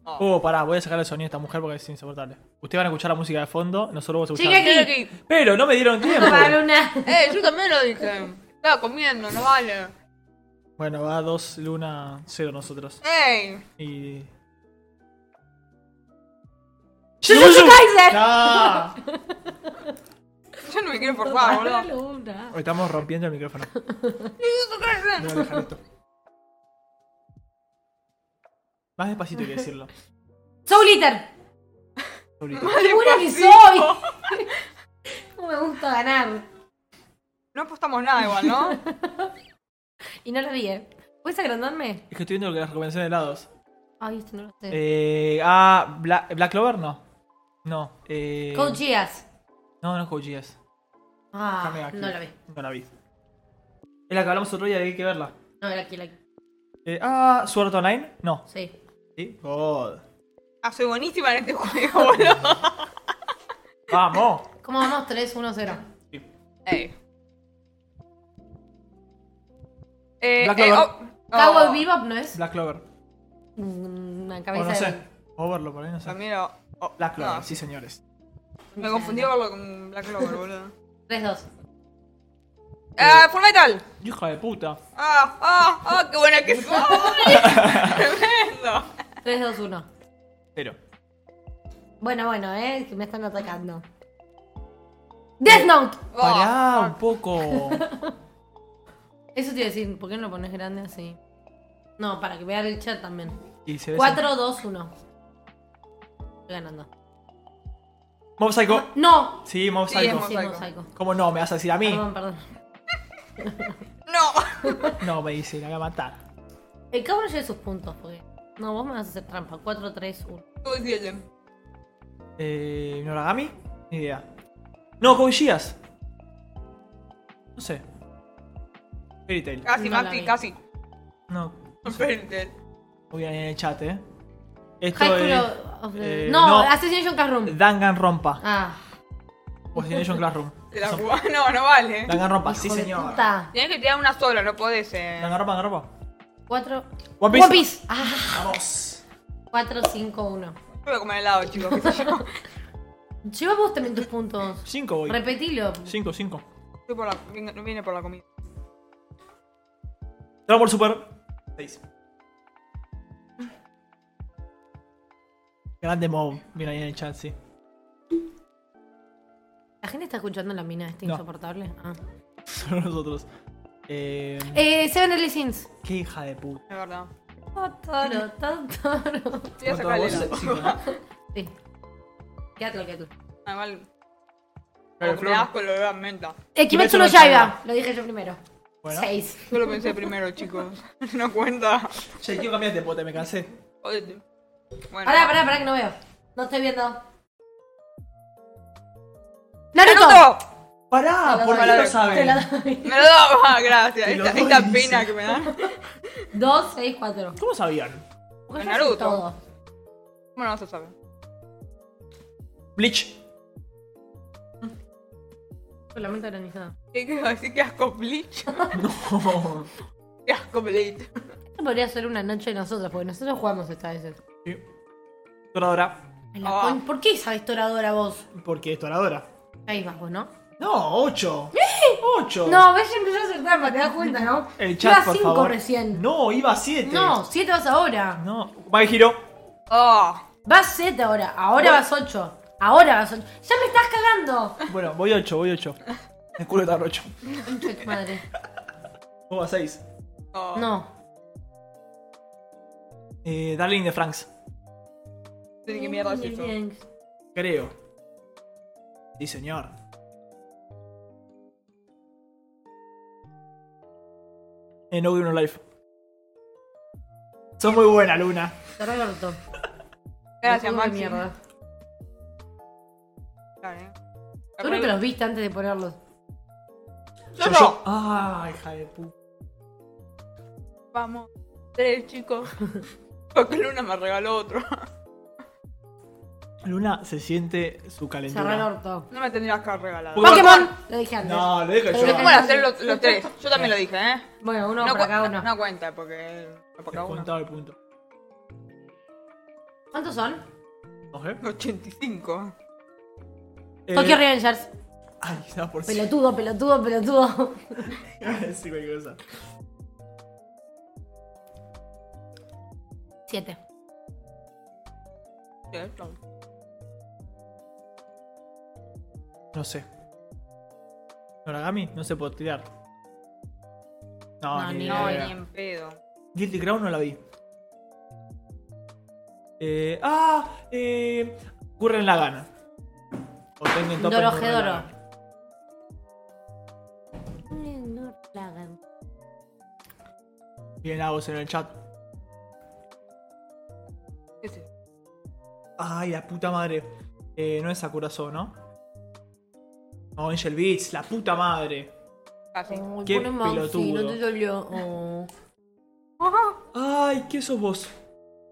Oh. Oh, pará, voy a sacar el sonido de esta mujer porque es insoportable. Ustedes van a escuchar la música de fondo, nosotros vamos a escuchar. Shingeki. Shingeki. Pero no me dieron tiempo. Luna. Eh, yo también lo dije. Estaba comiendo, no vale. Bueno, va 2, Luna, 0 nosotros. ¡Ey! Y. Jujutsu Kaisen. ¡Ah! Yo no me quiero forzar, boludo. Luna. Estamos rompiendo el micrófono. Voy a dejar esto. Más despacito hay que decirlo. Soul Eater. Solito. ¡Qué buena que soy! ¿Cómo me gusta ganar? No apostamos nada igual, ¿no? Y no lo vi, ¿eh? ¿Puedes agrandarme? Es que estoy viendo lo que las recomendaciones de helados. Ay, esto no lo sé. Eh, ah, Black, Black Clover no. No. Eh, Code Geass. No, no es Code Geass. Ah, no la vi. No la vi. Es la que hablamos otro día y hay que verla. No, era aquí, la aquí. Eh, ah, Sword Online. No. Sí. ¿Sí? God. Ah, soy buenísima en este juego, boludo. Vamos. ¿Cómo vamos? 3, 1, 0. Sí. Ey. Eh, Black eh, Clover. oh, oh, Cowboy Bebop no es Black Clover. una O cabeza no de... sé. Overlo por ahí, no sé. También lo- oh, Black Clover, no, sí señores. Me confundí verlo con Black Clover, boludo. 3, 2. ¡Ah, Full Metal! Hija de puta. ¡Ah, ah, ah! ¡Qué buena que soy! ¡Tremendo! 3, 2, 1. Cero. Bueno, bueno, eh, que me están atacando. Death Note. Pará Oh, un poco. Eso te iba a decir, ¿por qué no lo pones grande así? No, para que vean el chat también. Y se ve 4, 2, 1. Estoy ganando. Mob Psycho. No. Sí, Mob Sí, Psycho. es Sí, mosaico. ¿Cómo no? ¿Me vas a decir a mí? Perdón, perdón. ¡No! No, me dice, la voy a matar. El cabo no lleve sus puntos, porque. No, vos me vas a hacer trampa. 4, 3, 1. Tuve siete. Eh, ¿Noragami? Ni idea. No, Geass. No sé. Fairy Tail. Casi, No la Maxi, vi. casi. No. Fairy Tail. Muy bien en el chat, eh. Esto High School es. of the- eh, no, no. Assassination Classroom. Danganronpa. Ah. O Assassination Classroom. Te la jugás- No, no vale. Danganronpa, sí hijo de señor. puta. Tienes que tirar una sola, no podés. Eh. Danganronpa, Danganronpa. Cuatro. One Piece. One Piece. Ah, Vamos. 4, 5, 1. Voy a comer helado, chicos. qué sé yo. Lleva vos también tus puntos. 5 voy. Repetilo. 5, 5. Estoy por la, viene, viene por la comida. Dragon Ball Super. 6. Grande Mob. Mira ahí en el chat, sí. ¿La gente está escuchando la mina esta No. insoportable? Ah. Solo nosotros. Eh, Eh, Seven Deadly Sins. qué hija de puta. Es verdad. Totoro, Totoro. Voy a sacar el. Sí. Quédatelo, quédatelo. Ah, igual. Que me da asco lo de menta. Eh, Kimetsu no Yaiba. Lo dije yo primero. Bueno. 6. Yo lo pensé primero, chicos. No cuenta. Che, quiero cambiar de pote, me cansé. Jodete. Bueno. Pará, pará, pará que no veo. No estoy viendo. ¡Naruto! ¡Naruto! Pará, ¿por la qué doy. lo Te saben? doy. Me lo daba, gracias. Te lo Esta, doy, esta dice. pena que me dan. 2, 6, 4. ¿Cómo sabían? Porque En yo sé Naruto. todo. ¿Cómo no vas a saber? Bleach. Con la mente granizada. ¿Qué quiero decir? ¿Qué asco Bleach? No. ¿Qué asco Bleach? Esto podría ser una noche de nosotros, porque nosotros jugamos esta vez. Sí. Toradora. La Ah. con- ¿Por qué sabes toradora vos? Porque es toradora. Ahí vas vos, ¿no? No, 8. 8. No, ves, ya empezó a acertar para te das cuenta, ¿no? El chat, Iba por 5 favor. recién. No, iba 7. No, 7 vas ahora. No. Va giro. Oh, Vas 7 ahora. Ahora vas 8. Ahora vas 8. ¡Ya me estás cagando! Bueno, voy 8, voy 8. El culo está 8. Concha de tu madre. Vos vas 6. oh. No. Eh, Darling de Franks. No sé ni qué mierda es eso. Creo. Sí, señor. En No Game No Life. Son muy buenas, Luna. Te recorto. Gracias, Maxi. Mierda. Claro, eh. Que los viste antes de ponerlos. Yo no. Ah, hija de puta. Vamos. Tres, chicos. Porque Luna me regaló otro. Luna se siente su Cerrar el calentura. orto. No me tendrías que haber regalado. Pokémon. Lo dije antes. No, lo dije Lo yo. dije ¿Cómo era hacer los, los tres? Yo también lo dije, ¿eh? Bueno, uno no, para cada no- uno. no cuenta porque. no por cada uno. El punto. ¿Cuántos son? ¿No, eh? 85. Eh, Tokyo Revengers. Ay, no, por si. Pelotudo, pelotudo, pelotudo. Decir cualquier cosa. 7. Sí, No sé. Noragami no se puede tirar. No, No, ni, No, ni en pedo. Guilty Crown no la vi. Eh, ah, eh, ocurre en la gana. O tengo en top en Gurren Dorohedoro. Lagann. Bien, Agos en el chat. ¿Qué es eso? Ay, la puta madre. Eh, no es Sakurazo, ¿no? No, Angel Beats, la puta madre. Casi. Qué pelotudo. no te dolió. Oh. Ay, ¿qué sos vos?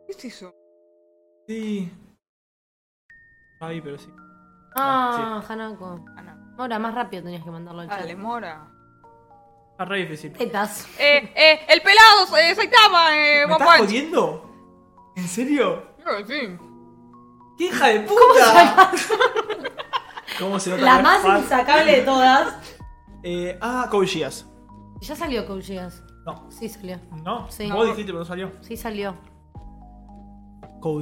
¿Qué es eso? Sí. Ay, pero sí. Ah, Hanako. Ah, no. Ahora, más rápido tenías que mandarlo al chat. Dale, mora. Está re difícil. Tetas. Eh, eh, el pelado, eh, Saitama, eh, ¿Me estás Punch. jodiendo? ¿En serio? Que sí. ¡Qué hija de puta! ¿Cómo se nota La más fan? insacable de todas. Eh, ah, Geass. Ya salió Geass. No. Sí salió. No, Sí. vos dijiste, pero no salió. Sí salió.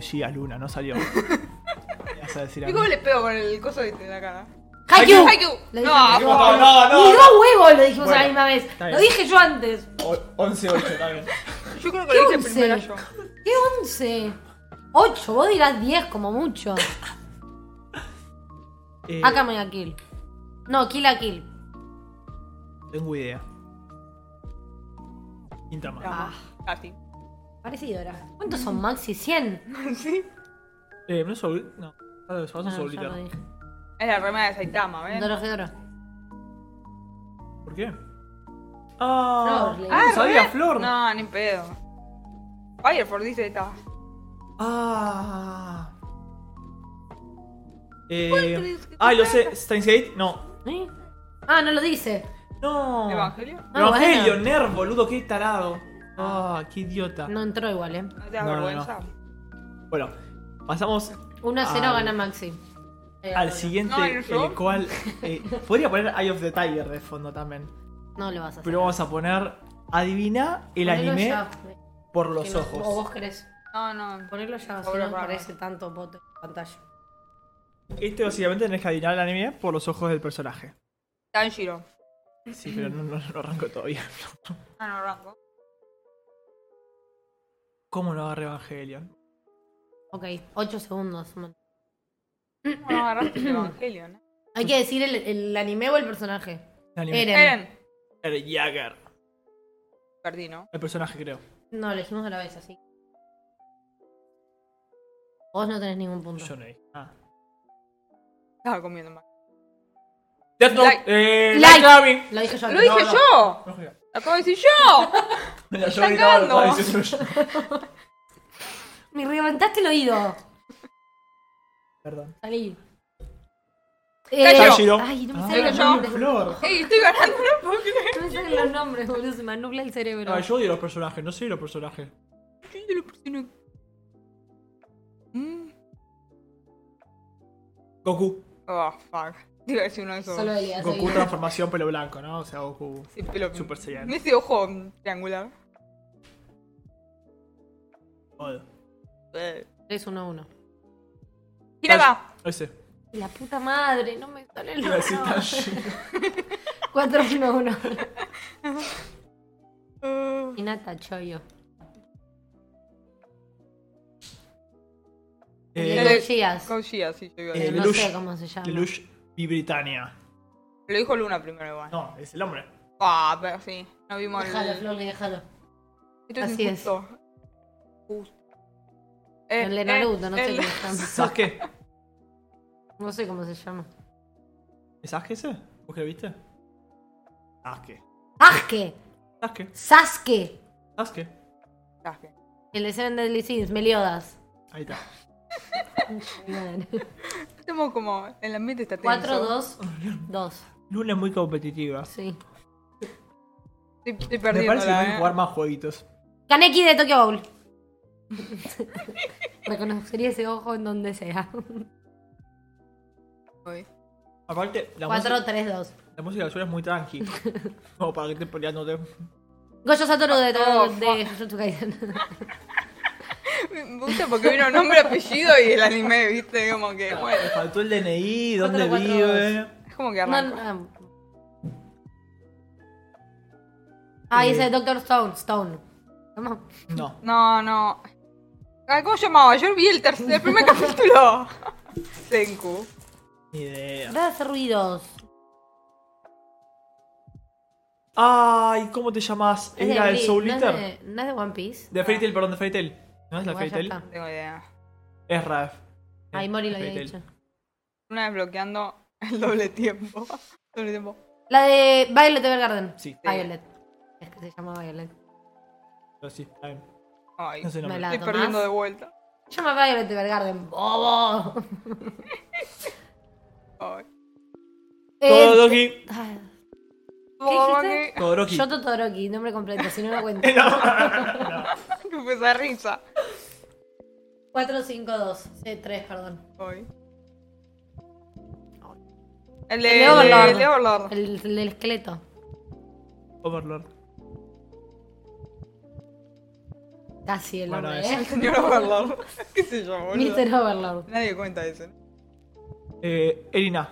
Geass, Luna, no salió. ¿Qué vas a decir a ¿Y mí? cómo le pego con el coso este de la cara? ¡Haikyuu! Haikyuu. No. No, no, no. Ni dos huevos lo dijimos a Bueno, la misma vez. Lo dije yo antes. 11-8, está bien. Yo creo que ¿Qué lo dije once? primero yo. ¿Qué 11? 8, vos dirás 10 como mucho. Eh, Akame a Kill. No, Kill a Kill. Tengo idea. Quinta más. Ah, Casi. Parecido era. ¿Cuántos son Maxi? ¿100? sí. Eh, no es Soul. No. Ah, No, Soul lo Eater. dije. Es la remera de Saitama, ¿ves? Dorohedoro. ¿Por qué? Ah, ah, Ah, sabía ¿re? Flor. No, ni pedo. Fireford dice esta. Ah. Eh, ah, lo sé. Steins Gate. No. ¿Eh? Ah, no lo dice. No. ¿Evangelio? Ah, Evangelio, bueno. boludo, qué tarado. Ah, qué idiota. No entró igual, ¿eh? ¿No te da No, no, vergüenza? Bueno, pasamos 1 a 0 Al- gana Maxi. Eh, al siguiente, No, ¿el cual. eh, podría poner Eye of the Tiger de fondo también. No lo vas a hacer. Pero vamos a poner. Adivina el Ponelo anime ya, por los que ojos. O vos querés. No, no. Ponerlo ya, si no parece tanto voto en pantalla. Este básicamente tenés que adivinar el anime por los ojos del personaje. Tanjiro. Sí, pero no, no, no arranco todavía. Ah, no, rango. ¿Cómo no agarré Evangelion? Ok, 8 segundos. ¿Cómo no agarraste el Evangelio, no? Hay que decir el, el anime o el personaje. El anime. Eren. Eren. Eren Jaeger. Perdí, ¿no? El personaje, creo. No, elegimos a la vez, así. Vos no tenés ningún punto. Yo no. Ah. Estaba comiendo más. Death Note. Like- Eh, Like. Climbing. Lo dije yo. ¡Lo dije no. yo! No, no. ¡Lo acabo de decir yo! Mira, yo Está gritaba, lo estaba cagando. diciendo yo. Me reventaste el oído. Perdón. Salí. Tanjiro. Ay, no me Ah, salen los yo. nombres. Flor. ¡Ey, estoy ganando! No puedo creer. No me salen los nombres, boludo. Se me nubla el cerebro. Ah, yo odio los personajes, no soy los personajes. Soy de la persona- Mm. Goku. Oh, fuck. A decir uno de esos. Solo Elías. Goku seguí. transformación pelo blanco, ¿no? O sea, Goku. Sí, pelo- Super Saiyan. Ese ojo triangular. Odio. Eh. 3, 1, 1. Gira acá. Ese. La puta madre, no me sale el nombre. Tanjiro. 4, 1, 1. Uh, Hinata Choyo. Eh, Eh. Koshia, sí, yo iba a Eh, decir. No Lelouch. sé cómo se llama. Lelouch y Britannia. Lo dijo Luna primero igual. No, es el hombre. Ah, pero sí. No vimos Déjalo, el... Flor, déjalo. Esto es Así es. injusto. Justo. Eh, El de eh, Naruto, no sé el- cómo se llama. ¿Sasuke? No sé cómo se llama. ¿Es Sasuke ese? ¿Vos qué lo viste? Sasuke. ¡Sasuke! Sasuke. ¡Sasuke! Sasuke. Sasuke. El de Seven Deadly Sins, Meliodas. Ahí está. Estamos como... El ambiente está tenso. 4, 2, 2. Luna es muy competitiva. Sí. Estoy, estoy Me parece que hay que jugar más jueguitos. Kaneki de Tokyo Bowl. Reconocería ese ojo en donde sea. Aparte, la, 4, música, 3, 2. la música del suelo es muy tranqui. Como para que estés peleándote. Goyo Satoru de, Oh, de Jujutsu Kaisen. Me gusta porque vino nombre, apellido y el anime, ¿viste? Como que, bueno, Me faltó el DNI, dónde Cuatro, cuatro, vive. es como que No, arrancó. no. Ah, y ese de Doctor Stone. Stone. No. No, no. Ay, ¿Cómo se llamaba? Yo vi el tercer, el primer capítulo. Senku. Ni idea. Deja de hacer ruidos. Ay, ¿cómo te llamas? Es ¿Era de el Bleach, Soul no es Eater? de, no es de One Piece. De Fairy Tail, perdón, de Fairy Tail. ¿No es la Igual Fairy ya Tail? está. No tengo idea. Es Raf. Ahí Mori lo había Fairy dicho. Una desbloqueando el doble tiempo. doble tiempo. La de Violet Evergarden. Sí. Violet. Es que se llama Violet. Pero sí, está bien. Ay, No sé el Me la- estoy tomás? perdiendo de vuelta. Se llama Violet Evergarden. ¡Bobo! Ay. Eh, dijiste? qué, Todoroki. Shoto Todoroki, nombre completo, si no lo cuento. No, no. Qué pesa risa. 4, 5, 2. Sí, 3, perdón. Ay. El El de, de Overlord. el de Overlord. El, el del esqueleto. Overlord. Casi el Bueno, nombre, ese. El ¿eh? señor Overlord. ¿Qué yo, boludo? Mr. Overlord. Nadie cuenta ese. Eh, Erina.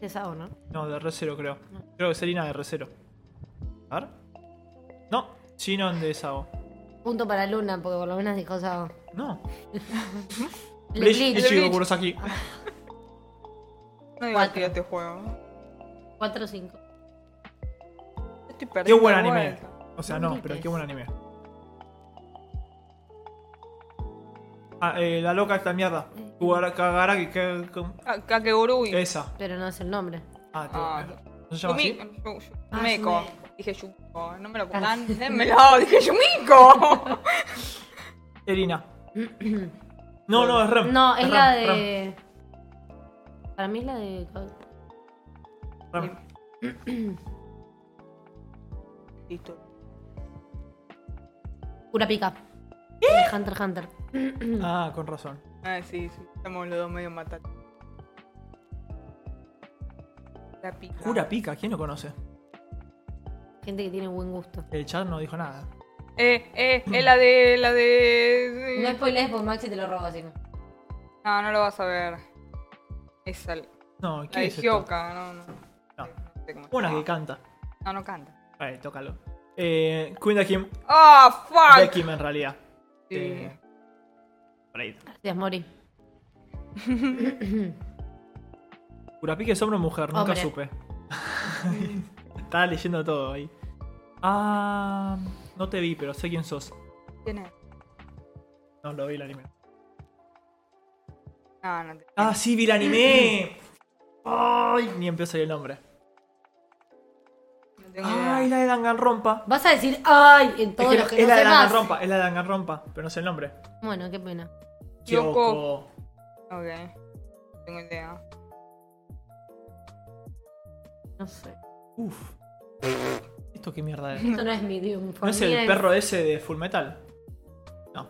Es Sao, ¿no? No, de R0 creo. Creo que es Erina de R0. A ver. No, Shinon de Sao. Punto para Luna, porque por lo menos dijo Sao. No. Bleach Bleach. Ichigo. Kurosaki. No divertido Cuatro. este juego. 4, 5. Estoy Qué buen anime. vuelta. O sea, No pero qué buen anime. Ah, eh, la loca esta mierda. Kugara- Kagaraki, Ka- Kakegurui. esa. Pero no es el nombre. Ah, te- Ah. ¿no se llama así? Ah, Yumeko. Dije Yumeko. No me lo Ah. pongan. Démelo. Dije Yumiko. Erina. No, no, es Rem. No, es Rem, la Rem, de. Para mí es la de. Rem. Listo. Kurapika. De Hunter x Hunter. Ah, con razón. Ah, sí, sí. Estamos los dos medio matados. La pica. Jura pica, ¿quién lo conoce? Gente que tiene buen gusto. El chat no dijo nada. Eh, eh, es la de. La de. No spoilees por Maxi te lo robo así. No, no lo vas a ver. Esa. La No, ¿qué de es? Hyoka, no, no. No. No sé cómo se Una que canta. No, no canta. Vale, tócalo. Eh, Queen de Kim. ¡Ah, fuck! De Kim en realidad. Sí. Eh. Gracias, Mori. Kurapika es hombre o mujer, nunca Hombre. supe. Estaba leyendo todo ahí. Ah, no te vi, pero sé quién sos. ¿Quién es? No lo vi el anime. No, no te. Ah, sí, vi el anime. Ay, ni empezó a salir el nombre. No tengo idea. Ay, la de Danganronpa. Vas a decir, ay, en Es, todos que los que es no la de más. Danganronpa, es la de Danganronpa, pero no sé el nombre. Bueno, qué pena. Kyoko. Kyoko. Ok. No tengo idea. No sé. Uf. ¿Esto qué mierda es? Esto no es medium. ¿No es el perro ese de Full Metal? No.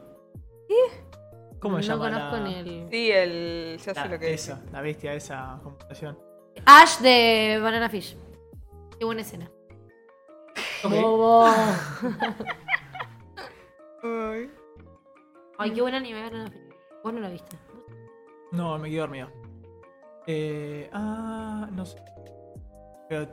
¿Cómo no se llama? conozco la... ni el. Sí, el. Hace la- lo que esa, la bestia, esa computación. Ash de Banana Fish. Qué buena escena. Ok. Bobo. Ay. Ay, qué buena anime Banana Fish. Vos no la viste. No, me quedo dormido. Eh, ah, no sé. Pero,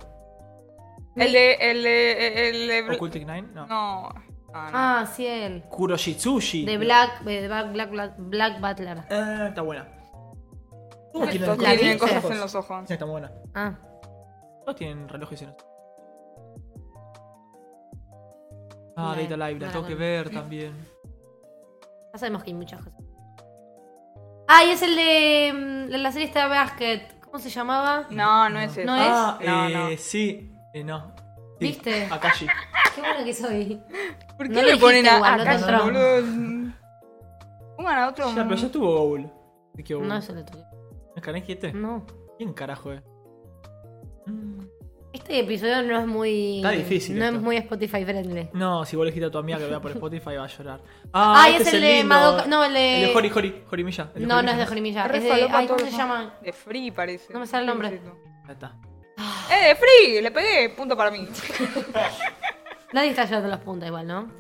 El de. El de. El de. ¿Occultic Nine? No. No. No, no. Ah, sí, él. Kuroshitsushi. De Black, de Black, Black, Black, Black Butler. Ah, está buena. ¿Cómo tienen Todos ¿La tienen cosas en los ojos. Sí, está buena. Ah, Todos tienen relojes en Ah, No, Data Live, la tengo que ver también. ya sabemos que hay muchas cosas. Ah, y es el de mm, la serie esta de Basket. ¿Cómo se llamaba? No, no es eso. No Ah, No, eh, no. sí. Eh, no. Sí, ¿Viste? Akashi. Qué buena que soy. ¿Por qué No le ponen a, igual, a no te Kashi, entró. boludo? Pongan a otro. Ya, pero ya estuvo Goul. ¿De qué Goul? No, eso lo toqué. ¿Es Kaneki este? No. ¿Quién carajo es? Este episodio no es muy. Está difícil No esto. es muy Spotify friendly. No, si vos le dijiste a tu amiga que lo vea por Spotify va a llorar. Ah, Ay, este es el de lindo. Madoka. No, el de. El de Hori Hori, Jorimilla. el de No, no es de. Re Es de. Ay, ¿cómo se llama? De Free parece. No me sale el nombre. ¿Qué es? Ahí está. ¡Eh, de Free! Le pegué. Punto para mí. Nadie está llevando los puntos igual, ¿no?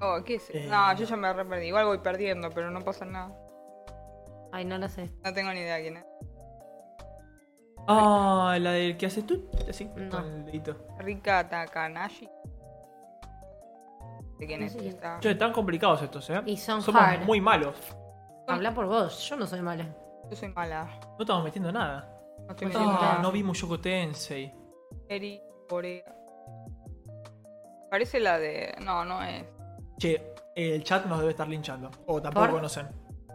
Oh, ¿qué es? Eh. No, yo ya me re perdí. Igual voy perdiendo, pero no pasa nada. Ay, no lo sé. No tengo ni idea quién es. Ah, la del que hace tú, así, No. con el dedito. Rika Takanashi. ¿De quién es? Está- Che, están complicados estos, eh. Y son Somos hard. muy malos. Habla por vos. Yo no soy mala. Yo soy mala. No estamos metiendo nada. No Ah, vimos Yoko Tensei. Eri, Corea. Parece la de. No, no es. Che, el chat nos debe estar linchando. O tampoco ¿Por? conocen.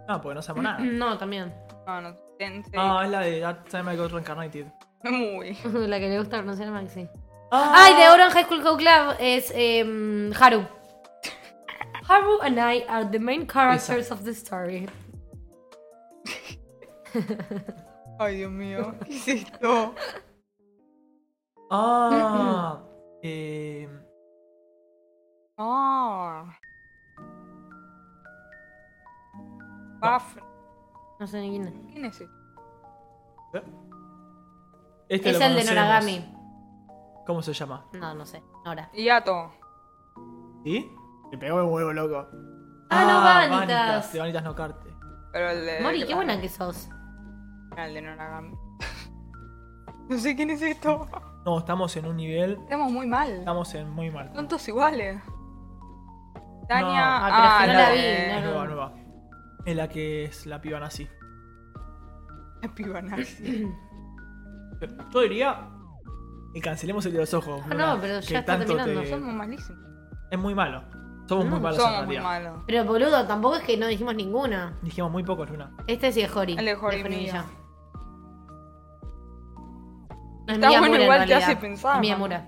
No, porque no sabemos nada. No, también. No, no. Tensei. Ah, es la de That Time I Got Reincarnated. Muy. la que le gusta pronunciar a Maxi. Ah, Ay, de Orange High School Go Club es em, Haru. Haru and I are the main characters of the story. Ay, Dios mío. ¿Qué es esto? Ah, eh, Ah. Buff. No sé ni quién es. ¿Quién es ese? este Es lo el de conocemos. Noragami. ¿Cómo se llama? No, no sé. Nora. Yato. ¿Sí? Le pegó el huevo, loco. Ah, no, Vanitas. De Vanitas no carte. Pero el de. Mori, qué buena que sos. Ah, El de Noragami. No sé quién es esto. No, estamos en un nivel. Estamos muy mal. Estamos en muy mal. Son todos iguales. Tania. No. Ah, que no la vi, de- no. Es nueva, nueva. Es la que es la piba nazi. La piba nazi. Yo diría que cancelemos el de los ojos. Ah, no, pero ya está terminando. te- Somos malísimos. Es muy malo. Somos muy malos en Somos muy malos. Pero boludo, tampoco es que no dijimos ninguna. Dijimos muy pocos, Luna. Este sí es. El de Hori Jorimilla. mío. No, es Está bueno, en igual te hace pensar, Es Miyamura.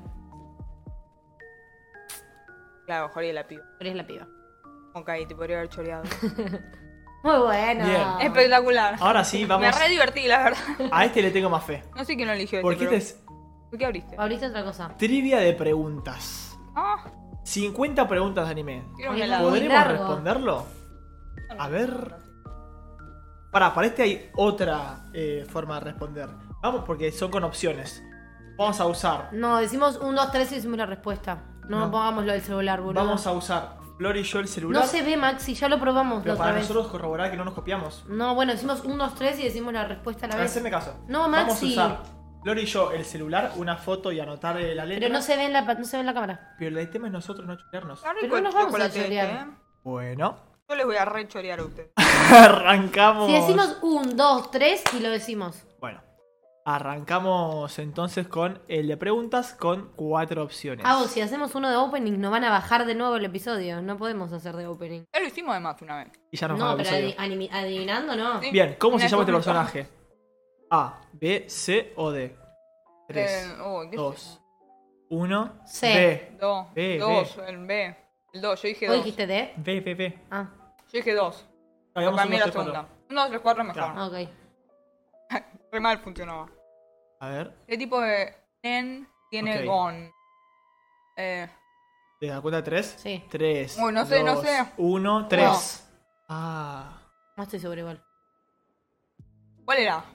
Claro, Jori de la piba. Pero es la piba. Ok, te podría haber choreado. Muy bueno. Bien. Espectacular. Ahora sí, vamos. Me re divertí, la verdad. A este le tengo más fe. No sé quién lo eligió. Porque este, este pero- es ¿Por qué abriste? Abriste otra cosa. trivia de preguntas. Ah, 50 preguntas de anime. ¿Podremos responderlo? A ver. Para, para este hay otra eh, forma de responder. Vamos, porque son con opciones. Vamos a usar. No, decimos 1, 2, 3 y decimos la respuesta. No, No. pongamos lo del celular, boludo. Vamos a usar Flor y yo el celular. No se ve, Maxi, ya lo probamos la pero otra para vez. nosotros corroborar que no nos copiamos. No, bueno, decimos 1, 2, 3 y decimos la respuesta a la vez. Haceme caso. No, Vamos a Maxi. usar Flor y yo el celular, una foto y anotar eh, la letra. Pero no se ve en la, no se ve en la cámara. Pero el tema es nosotros no chorearnos. Está rico no el nos vamos a chocolate este, chorear. ¿eh? Bueno. Yo les voy a re chorear a ustedes. Arrancamos. Si decimos 1, 2, 3 y lo decimos. Arrancamos entonces con el de preguntas con cuatro opciones. Ah, o si hacemos uno de opening, nos van a bajar de nuevo el episodio. No podemos hacer de opening. Ya lo hicimos además una vez. Y ya nos No, pero adi- animi- adivinando no. Sí. Bien, ¿cómo se Una llama este personaje? A, B, C o D. 3, Eh, oh, ¿qué sé 2, 1, C. B. Dos. B, dos, el B. El 2, yo dije ¿Vos 2. Yo dijiste D? B, B, B. Ah, dije 2. Hagamos Para mí uno, la tres, cuatro. segunda. 1, 3, 4 mejor. Claro. ah, ok. Re mal funcionaba. A ver, ¿Qué tipo de nen tiene Ok. Gon? Eh, ¿te das cuenta de 3? Sí. 3. Uy, no sé, no sé. 1, 3. Ah, No estoy seguro igual. ¿Cuál era?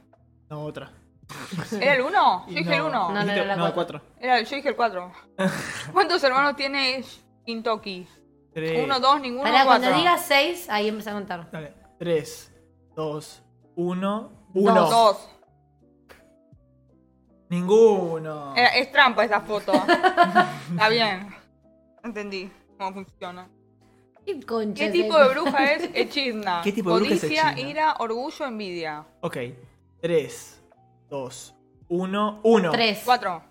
no, otra. ¿Era el 1? Yo dije el 1. No, no, era la no, cuatro. 4. Era, yo dije el 4. ¿Cuántos hermanos tiene Shintoki? 3. 1, 2, ninguno, Ahora, 4. cuando digas 6, ahí empieza a contar. Dale. 3, 2, 1, 1. Dos. 2. Ninguno. es trampa esa foto. Está bien. Entendí cómo funciona. ¿Qué concha ¿Qué es tipo esa? de bruja es Echidna? ¿Qué tipo de bruja es Codicia, Echidna? ira, orgullo, envidia. Ok. 3, 2, 1, 1. 3. 4.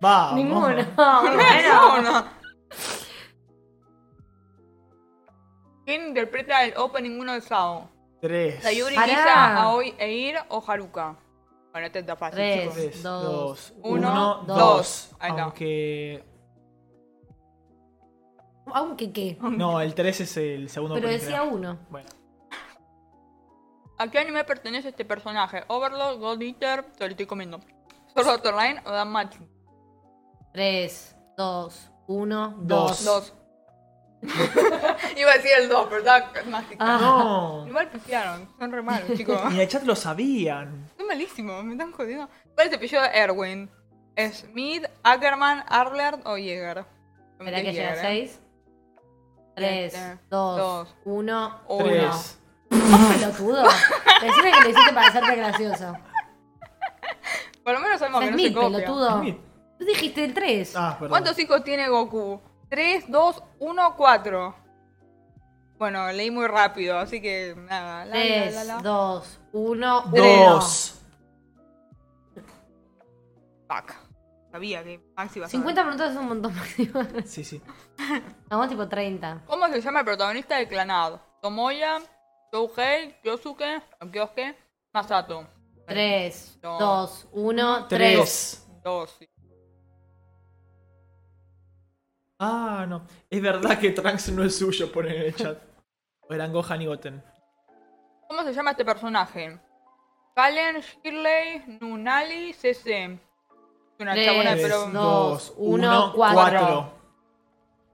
Vamos. Ninguno. No, no. ¿Quién interpreta el opening 1 de Sao? 3. Sayuri, Pará. Lisa, Aoi, Eir o Haruka. Bueno, este está fácil, Tres. chicos. 3, Dos, 2, uno, 1, dos. 2. Ahí está. Aunque. Aunque qué. No, el 3 es el segundo Pero decía. 1. Bueno. ¿A qué anime pertenece este personaje? ¿Overlord, God Eater? Te lo estoy comiendo. ¿Sword Art Online o Danmachi? 3, 2, 1, Dos. 2. Dos. Iba a decir el 2, pero estaba mágico. Ah. No. Igual pifiaron. Son re malos, chicos. Ni el chat lo sabían. Son malísimos, me están jodiendo. ¿Cuál es el apellido de Erwin? ¿Smith, Ackerman, Arlert o Jäger? Espera que llega a 6. 3, Siete, 2, dos, 1. uno. 3. pelotudo. Decime que lo hiciste para hacerte gracioso. Por lo menos sabemos que no se Smith, copia. pelotudo. Tú dijiste el 3. Ah. ¿Cuántos hijos tiene Goku? 3, 2, 1, 4. Bueno, leí muy rápido, así que nada. La, la, la, 3, la. 2, 1, 1. 2. Fuck. Sabía que Maxi iba a saber. 50 minutos es un montón. Sí, sí. Vamos tipo 30. ¿Cómo se llama el protagonista de Clanado? Tomoya, Shouhei, Kyosuke, Kyosuke, Masato. 3, No. 2, 1, 3. 3. Dos. sí. Ah, no. Es verdad que Trunks no es suyo, ponen en el chat. O eran Gohan y Goten. ¿Cómo se llama este personaje? Kalen, Shirley, Nunali, CC. Es una Tres, chabona, pero... dos, uno, cuatro.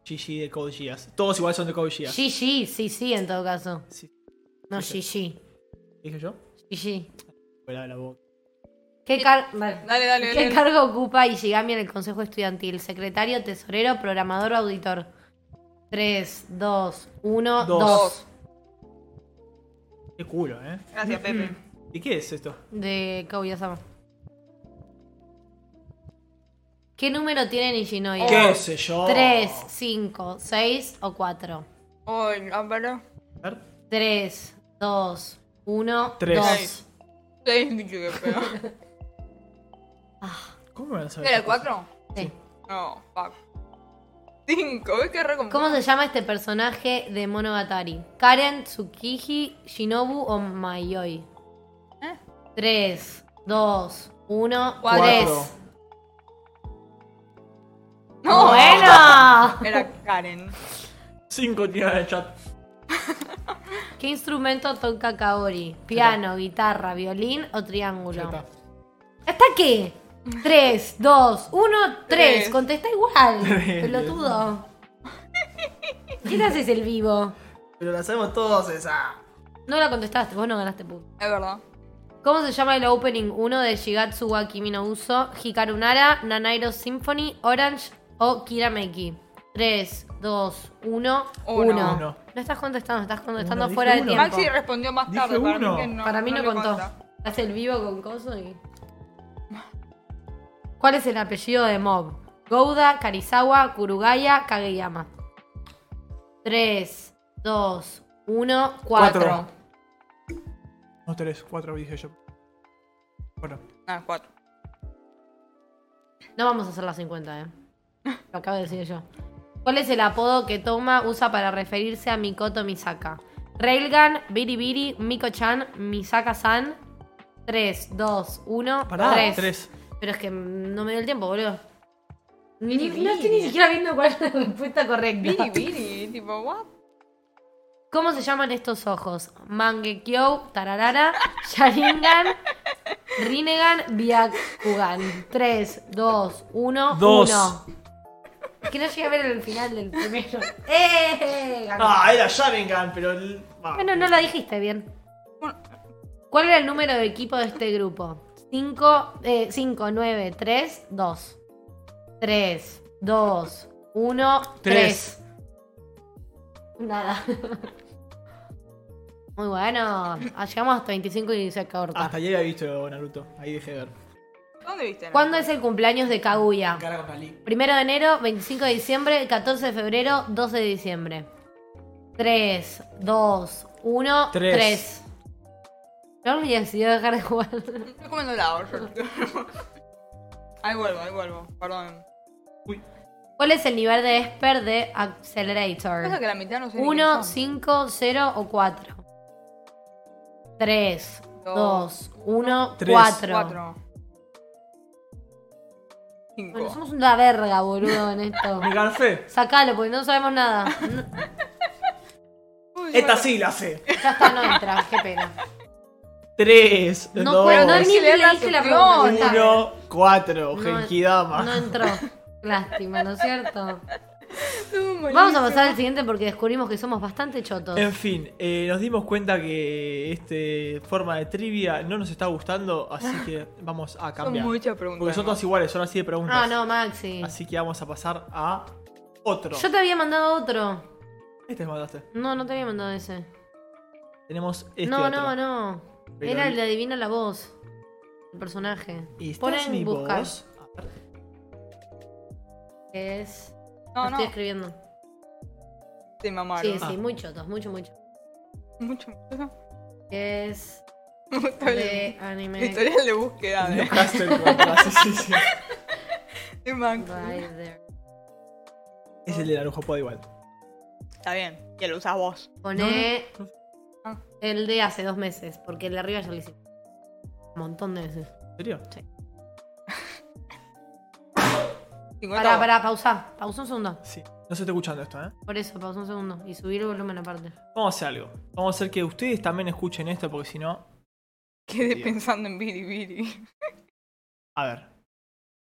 GG de Code Geass. Todos igual son de Code Geass. GG, sí, sí, en todo caso. Sí. No, GG. ¿Dije yo? GG. Fuera de la boca. ¿Qué, car- vale. Dale, dale, ¿Qué dale. cargo ocupa Ishigami en el consejo estudiantil? ¿Secretario, tesorero, programador o auditor? 3, 2, 1, Dos. 2. Qué culo, ¿eh? Gracias, Pepe. ¿Y qué es esto? De Kaguya-sama. ¿Qué número tiene Nishinoya? ¿Qué sé yo? 3, 5, 6 o 4. Ay, a ver. A ver. 3, 2, 1, Tres. 2. Seis, dije que feo. ¿Cómo me van a saber? ¿Era el estas cosas? 4? Sí. No, fuck. 5, ¿ves qué ¿Cómo se llama este personaje de Monogatari? ¿Karen, Tsukiji, Shinobu o Mayoi? ¿Eh? 3, 2, 1, Cuatro. 3. No, Bueno. Era Karen. Cinco tiene en el chat. ¿Qué instrumento toca Kaori? ¿Piano, guitarra, violín o triángulo? ¿Hasta qué? 3, 2, 1, 3. Tres. Contesta igual. Pelotudo. ¿Quién haces el vivo? Pero la sabemos todos esa. No la contestaste, vos no ganaste punto. Es verdad. ¿Cómo se llama el opening 1 de Shigatsu wa Kimi no Uso, Hikaru Nara, Nanairo Symphony, Orange o Kirameki? 3, 2, 1, Uno. 1. Uno. No estás contestando, estás contestando Uno, fuera de dije tiempo. uno. Maxi respondió más Dije tarde. Para uno. mí, que no, Para mí no, le contó. Hace el vivo con coso y. ¿Cuál es el apellido de Mob? Gouda, Karizawa, Kurugaya, Kageyama. 3, 2, 1, 4. Cuatro. No, tres, cuatro dije yo. Bueno, Ah, cuatro. No vamos a hacer las 50, eh. Lo acabo de decir yo. ¿Cuál es el apodo que Toma usa para referirse a Mikoto Misaka? Railgun, Biribiri, Miko-chan, Misaka-san. 3, 2, 1, pará. 3. Tres. Pero es que no me dio el tiempo, boludo. Ni-. No estoy ni siquiera viendo cuál es la respuesta correcta. Biri, biri. Tipo, what? ¿Cómo se llaman estos ojos? Mangekyou, Tararara, Sharingan, Rinnegan, Byakugan. 3, 2, 1, Dos. 1. Es que no llegué a ver el final del primero. ¡Eh! Gané. Ah, era Sharingan, pero. el- ah. Bueno, no lo dijiste bien. ¿Cuál era el número de equipo de este grupo? 5, 5, 9, 3, 2. 3, 2, 1, 3. Tres. Nada. Muy bueno. Ah, Llegamos hasta 25 y se corta. Hasta ayer había visto Naruto. Ahí dejé de ver. ¿Dónde viste? ¿Cuándo es el cumpleaños de Kaguya? Primero de enero, 25 de diciembre, 14 de febrero, 12 de diciembre. 3, 2, 1, Tres. 3. Me decidió dejar de jugar. Estoy comiendo helado. ahí vuelvo, ahí vuelvo. Perdón. Uy. ¿Cuál es el nivel de Esper de Pasa Accelerator? que la mitad no sé ni 1, quiénes son. 5, 0 o 4. 3, Dos. 2, 1, Tres. 4. Cuatro. Cinco. Bueno, somos una verga, boludo, en esto. Mi café. Sacalo, porque no sabemos nada. Uy, Esta bueno. sí la sé. ya está, no entra, qué pena. Tres, No dos, puedo, no, ni le leer la pregunta. está. uno, cuatro. No- Genkidama. No entró. Lástima, ¿no es cierto? Estuvo Vamos a pasar al siguiente porque descubrimos que somos bastante chotos. En fin, eh, nos dimos cuenta que este forma de trivia no nos está gustando, así que vamos a Son cambiar. muchas preguntas. Porque son todas iguales, son así de preguntas. Ah, no, Maxi. Así que vamos a pasar a otro. Yo te había mandado otro. Este me mandaste. No, no te había mandado ese. Tenemos este no, otro. no, no. Pero Era el- de adivina la voz. El personaje. ¿Y Ponen mi buscar. voz? A ver. Que es. No, lo no. estoy escribiendo. Te mamaron. Sí, Ah. sí, muy chotos, mucho, mucho. Mucho. Que es. De anime. historial de búsqueda de, sí, sí. de there. Es el de Narujo Pod igual. Está bien. Y lo usas vos. Poné No, no. Ah. El de hace dos meses, porque el de arriba ya lo hicimos. Un montón de veces. ¿En serio? 50 Pará, pará, pausa. Pausa un segundo. Sí. No se está escuchando esto, ¿eh? Por eso, pausa un segundo. Y subir el volumen aparte. Vamos a hacer algo. Vamos a hacer que ustedes también escuchen esto, porque si no. Quedé Dios. pensando en Biri Biri. A ver.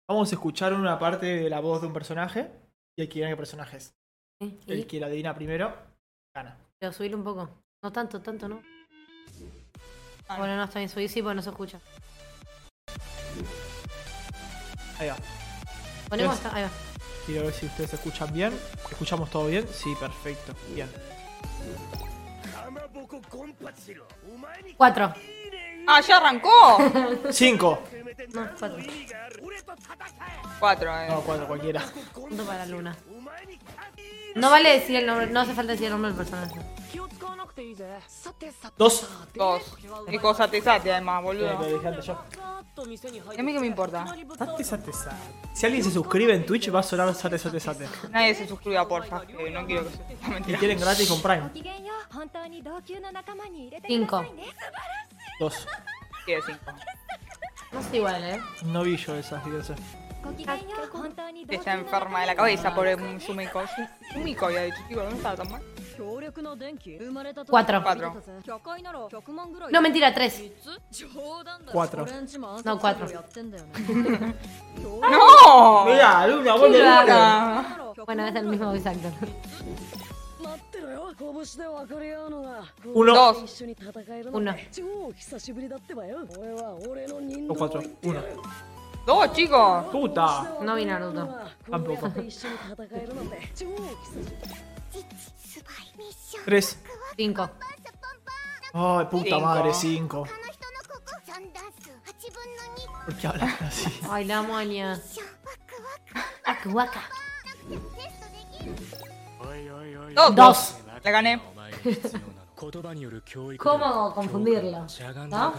Vamos a escuchar una parte de la voz de un personaje. Y hay que adivinar qué personaje es. ¿Sí? El que la adivina primero, gana. Pero subir un poco. No tanto, tanto, ¿no? Ah, Bueno, no, está bien. Subir sí, porque no se escucha. Ahí va. Ponemos esta. Ahí va. Quiero ver si ustedes escuchan bien. ¿Escuchamos todo bien? Sí, perfecto. Bien. Cuatro. ¡Ah, ya arrancó! Cinco. No, cuatro. Cuatro, eh. No, cuatro, cualquiera. Punto para la luna. No vale decir el nombre, no hace falta decir el nombre del personaje. Dos. Dos. Y cosa te sate además, boludo. Sí, yo. ¿Y a mí qué me importa? Sate, sate, sate. Si alguien se suscribe en Twitch va a sonar sate, sate, sate. Nadie se suscriba, porfa. Que no quiero que se... Y quieren gratis con Prime. Cinco. Dos. Quiere cinco. No es igual, ¿eh? No vi yo esas, quiero. Está enferma de la cabeza por el Sumikoshi. Sumikoshi, había dicho, chico, ¿dónde estaba tan mal? Cuatro. Cuatro. No, mentira, tres. Cuatro. No, cuatro. ¡No! Mira, Luna. Bueno, es el mismo exacto. Uno. Dos. Uno. O cuatro. Uno. Dos, chicos. Puta. No vi Naruto. Tampoco. Tres. Cinco. Ay, puta Cinco. madre, cinco. ¿Por qué hablas así? Ay, la moña. Akuaka. Dos. Dos. La gané. ¿Cómo confundirlo? ¿No?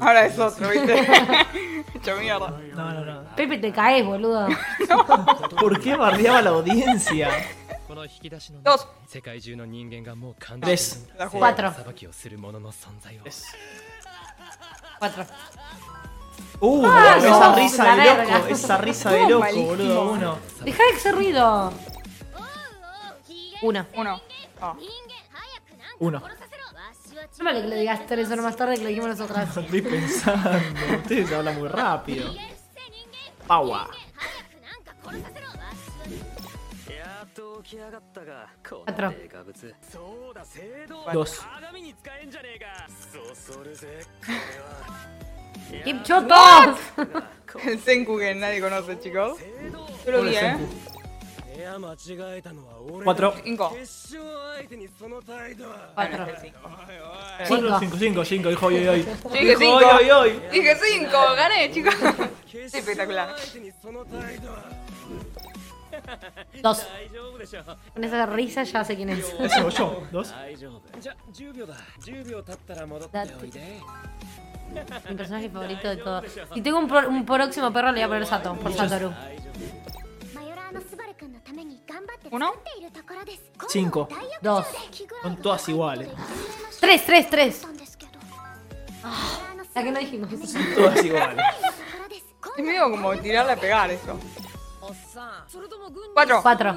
Ahora es otro, ¿viste? Hecho mierda. No, no, no. Pepe, te caes, boludo. ¿Por qué bardeaba la audiencia? Dos. Tres. Cuatro. Cuatro. Uh, esa risa de loco, esa risa de loco, boludo, uno. Deja de hacer ruido. Uno. Uno. Uno. No vale que le digas tres horas más tarde que lo dijimos nosotras. Estoy pensando. Ustedes hablan muy rápido. Paua. と起き上がったが、この定価物。そうだ、聖堂は鏡に使えんじゃねえか。そそるぜ、これは。¡Kim Choto! El Senku que nadie conoce, chicos. Yo lo vi, ¿eh? Cuatro. Cinco. Cuatro. Cuatro, cinco, cinco, cinco, hijo, hoy, hoy. Dije cinco, hoy, hoy. Dije cinco, gané, chicos. Espectacular. Dos. Con esa risa ya sé quién es. Eso, yo. Dos. Mi personaje favorito de todos. Si tengo un, pro- un próximo perro, le voy a poner Sato, por Satoru. ¿Uno? Cinco. Dos. Son todas iguales. Tres, tres, tres. Ah, la que no dijimos. Todas iguales. Es medio como tirarle a pegar eso. Cuatro. Cuatro.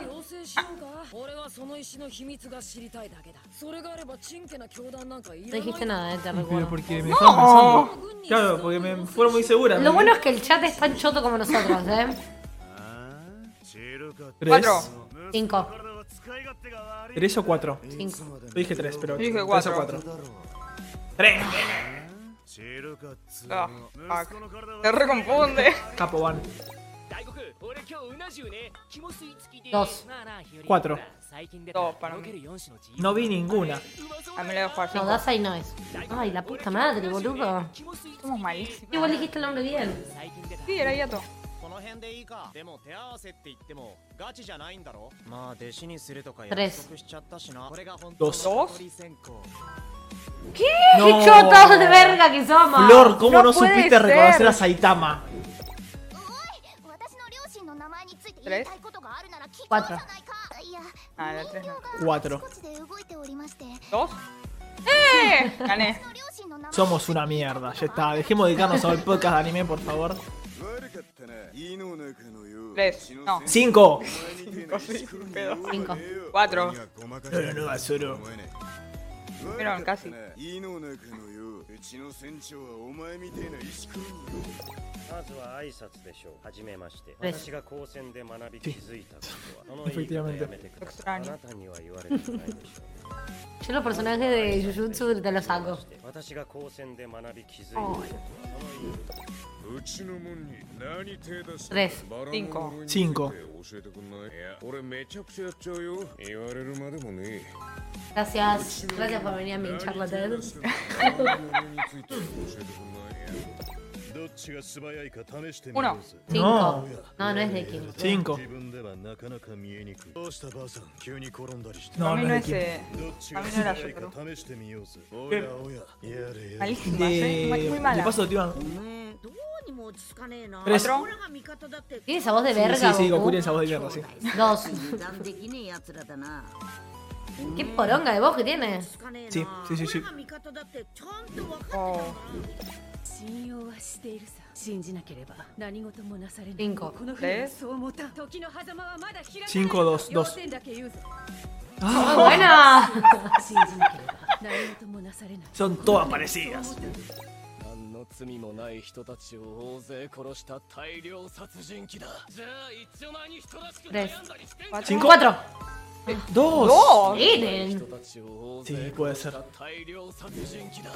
No dijiste nada, eh, te recuerdo. porque me ¡No! Claro, porque me fueron muy seguras. Lo ¿eh? bueno es que el chat es tan choto como nosotros, ¿eh? Cuatro. Cinco. ¿Tres o cuatro? Cinco. Dije tres, pero. Dije Tres o cuatro. ¡Tres! Ah, reconfunde. Capo van. Dos. なあなあ日和 Cuatro. 最近出 Dos た para とろ mí. ける4種の No vi ninguna. A mí le dejo jugar No, cinco. Dasai no es. Ay, la puta madre, boludo. Somos malísimos. Igual dijiste el nombre bien. 最近出た Sí, era Yato. この辺でいいかでも手合わせって言ってもガチじゃないんだろまあ弟子にするとか約 Tres. 束しちゃったしなこれが本 Dos. dos. 鳥選考 ¡Qué chotos de verga que somos! Flor, ¿cómo no, puede supiste ser. reconocer a Saitama? ¿Tres? Cuatro. Ah, tres no. Cuatro. ¿Dos? ¡Eh! Gané. Somos una mierda, ya está. Dejemos de dedicarnos al podcast de anime, por favor. Tres. Cinco. Cuatro. No, no, casi. まずは挨拶でしょう。はじめまして。私が高専で学び気づいたことは、その.言い方やめてください。あ.なたには言われてないでしょう。Personajes de Jujutsu los saco. 私が高専で学び気づいたことは、その言い方 Tres, cinco. Cinco. Gracias, gracias por venir a mi charla Uno. Cinco. No, no es de Kim. Cinco. No, no, no es de A mí no era yo, ¿eh? pero... Tres. Tiene esa voz de verga. Sí, sí, sí Goku tiene esa voz de verga, sí. Dos. Qué poronga de voz que tiene. Sí, sí, sí, sí. Oh. Cinco. ¿Tres? Cinco, dos, dos. ¡Ah! ¡Oh, buena! Son todas parecidas. 罪もない人たちを大勢殺した大量殺人鬼だ。じゃあ一応前に人らしく悩んだりしてんか。チンコバトロ。どうし。いいね。人たちを大勢殺した大量殺人鬼だ。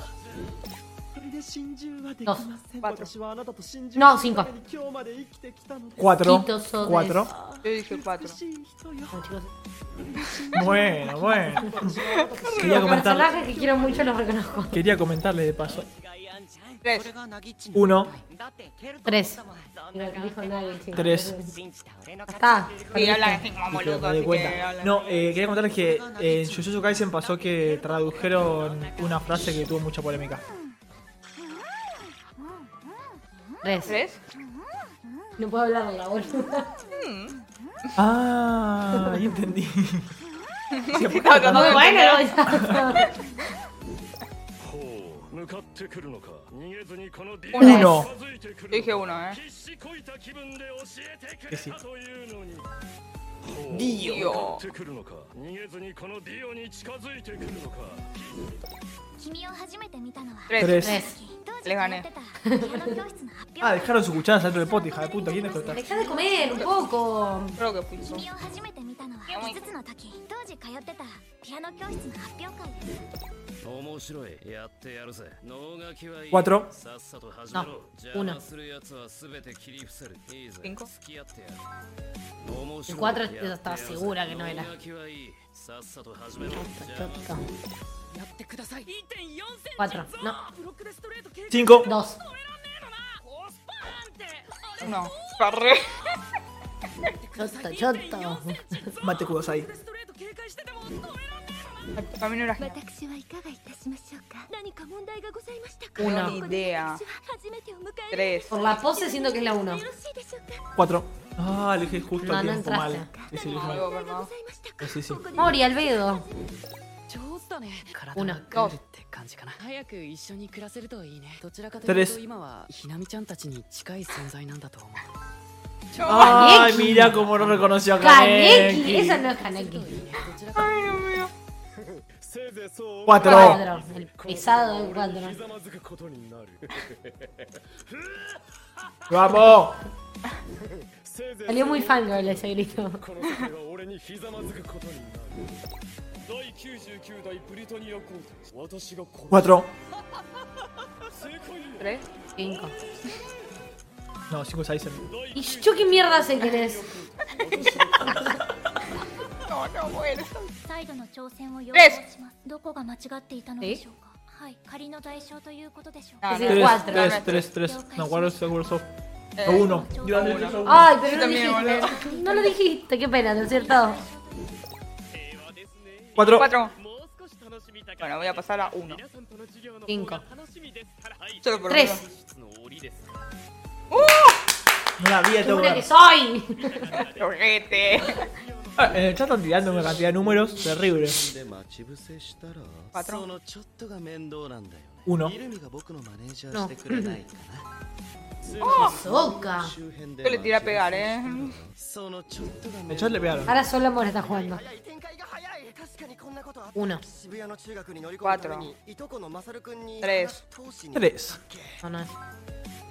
それで真珠はできません。私はあなたと真珠のために今日まで生きてきたので。コアトロ。コアトロ。エイクコアトロ。Bueno, bueno. Quería 3 1, Tres. Dijo nadie, sí. 3. Está. Sí, hablan así como boludo, así que. No, eh, quería contarles que eh, en Jujutsu Kaisen pasó que tradujeron una frase que tuvo mucha polémica. Tres. 3 No puedo hablar de la boluda. Ah, ahí entendí. Muy bueno. ya. ほう向かってくるのか逃げずにこのディ Uno. 近づいてく Yo る dije 1 eh 必死こいた気分で教えてく Que sí. れたというのに Dio 向かってくるのか逃げずにこのディオに近づいてくるのか君を初めて見たのは 3 3. Tres. 当時 Le 通 gané ってたピアノ教室の発表 Ah, dejaron su cuchara dentro del pote, hija de puta. ¿Quién dejó esta? Deja de comer un poco. Creo que puso 君を初めて見たのは5つの時当時通ってたピアノ教室の発表会です面白いやってやるぜ能書きはいい Cuatro さっさと始めろ No, 邪 uno 魔するやつは全て切り伏せるいいぜ Cinco 付き合ってやる面白い cuatro やってやるぜ estaba segura que no era. Cuatro, no. Cinco. Dos. No. Parre. Choto, choto. Mate Kudasai. Una idea. Tres. Por la pose siento que es la uno. Cuatro. Ah, elegí justo no, a mal. Sí, sí. Mori, Albedo. ね。体がグルって感。早く一緒に暮らせるといいね。ひなみちゃんたちに近い存在なんだと思う。ああ、みりゃこのこの仕事ね。ガネギそのカネギ。はい、やめよ。パトロー。ピサードのパトロー。ラこの世界は俺にひざまずくことになる第99代ブリタニア皇太私がこ 4. 正解よ 3 Cinco. No, 5, 6. ¿Y yo qué mierda sé quién es? No, no muero 再度の挑戦を要レス望しますどこが間違っていたのでしょうかはい仮の代償ということでしょう No, Sí, no, de Tres, cuatro. tres, tres, tres. No, ¿cuál es seguro soft? A uno. Yo también dije a uno. Ay, pero no también, dijiste. No lo dijiste, qué pena, ¿no es cierto? Cuatro. Cuatro. Bueno, voy a pasar a uno. Cinco. Solo por Tres. ¡Uh! No la vi a que soy! Ah, el chat están tirando una cantidad de números terrible. 4 1 No. ¡Oh! ¡Soca! Yo le tiré a pegar, ¿eh? Muchos le pegaron. Ahora solo Amor está jugando. Uno. Cuatro. Tres. Tres. Oh, no.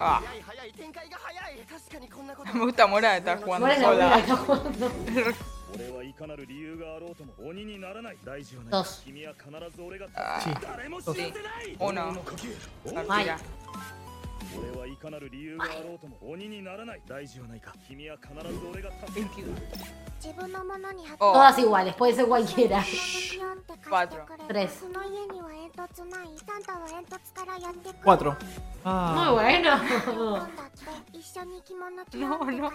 Ah. Me gusta Mora está jugando sola. Dos. Ah, sí. Dos. Sí. Uno. Vaya. 俺はいかなる理由があろうとも鬼にならない大事はないか君は必ず俺が助ける Oh. Todas iguales, puede ser cualquiera. Cuatro. Tres. Cuatro. Ah. Muy bueno. No, no.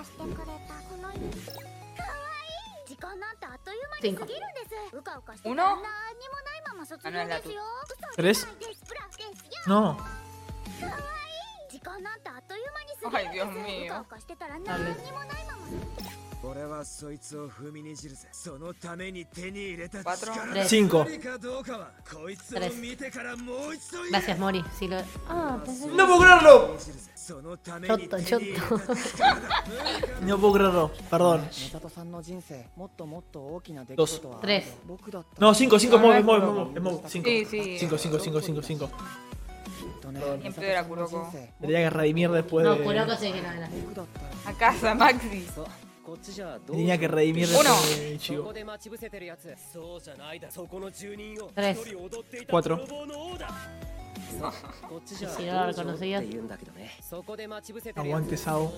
Cinco. Uno. Ah, no es la tuya. Tres. No. 間なんてあっという間に過ぎるんです。よ。かしてたら何にもないまま。俺はそいつを踏みにじるぜ。そのために手に入れた力。cinco。こいつを見てからもう一度。Gracias Mori. Si lo. Ah, no puedo creerlo. Choto, choto. no puedo creerlo. io. mi Siempre era Kuroko. Tendría que redimir después No, de... Kuroko sí que no era. A casa, Maxi. Tenía que redimir Uno. de Ichigo. Tres. Cuatro. si no lo reconocías. Aguante, Sao.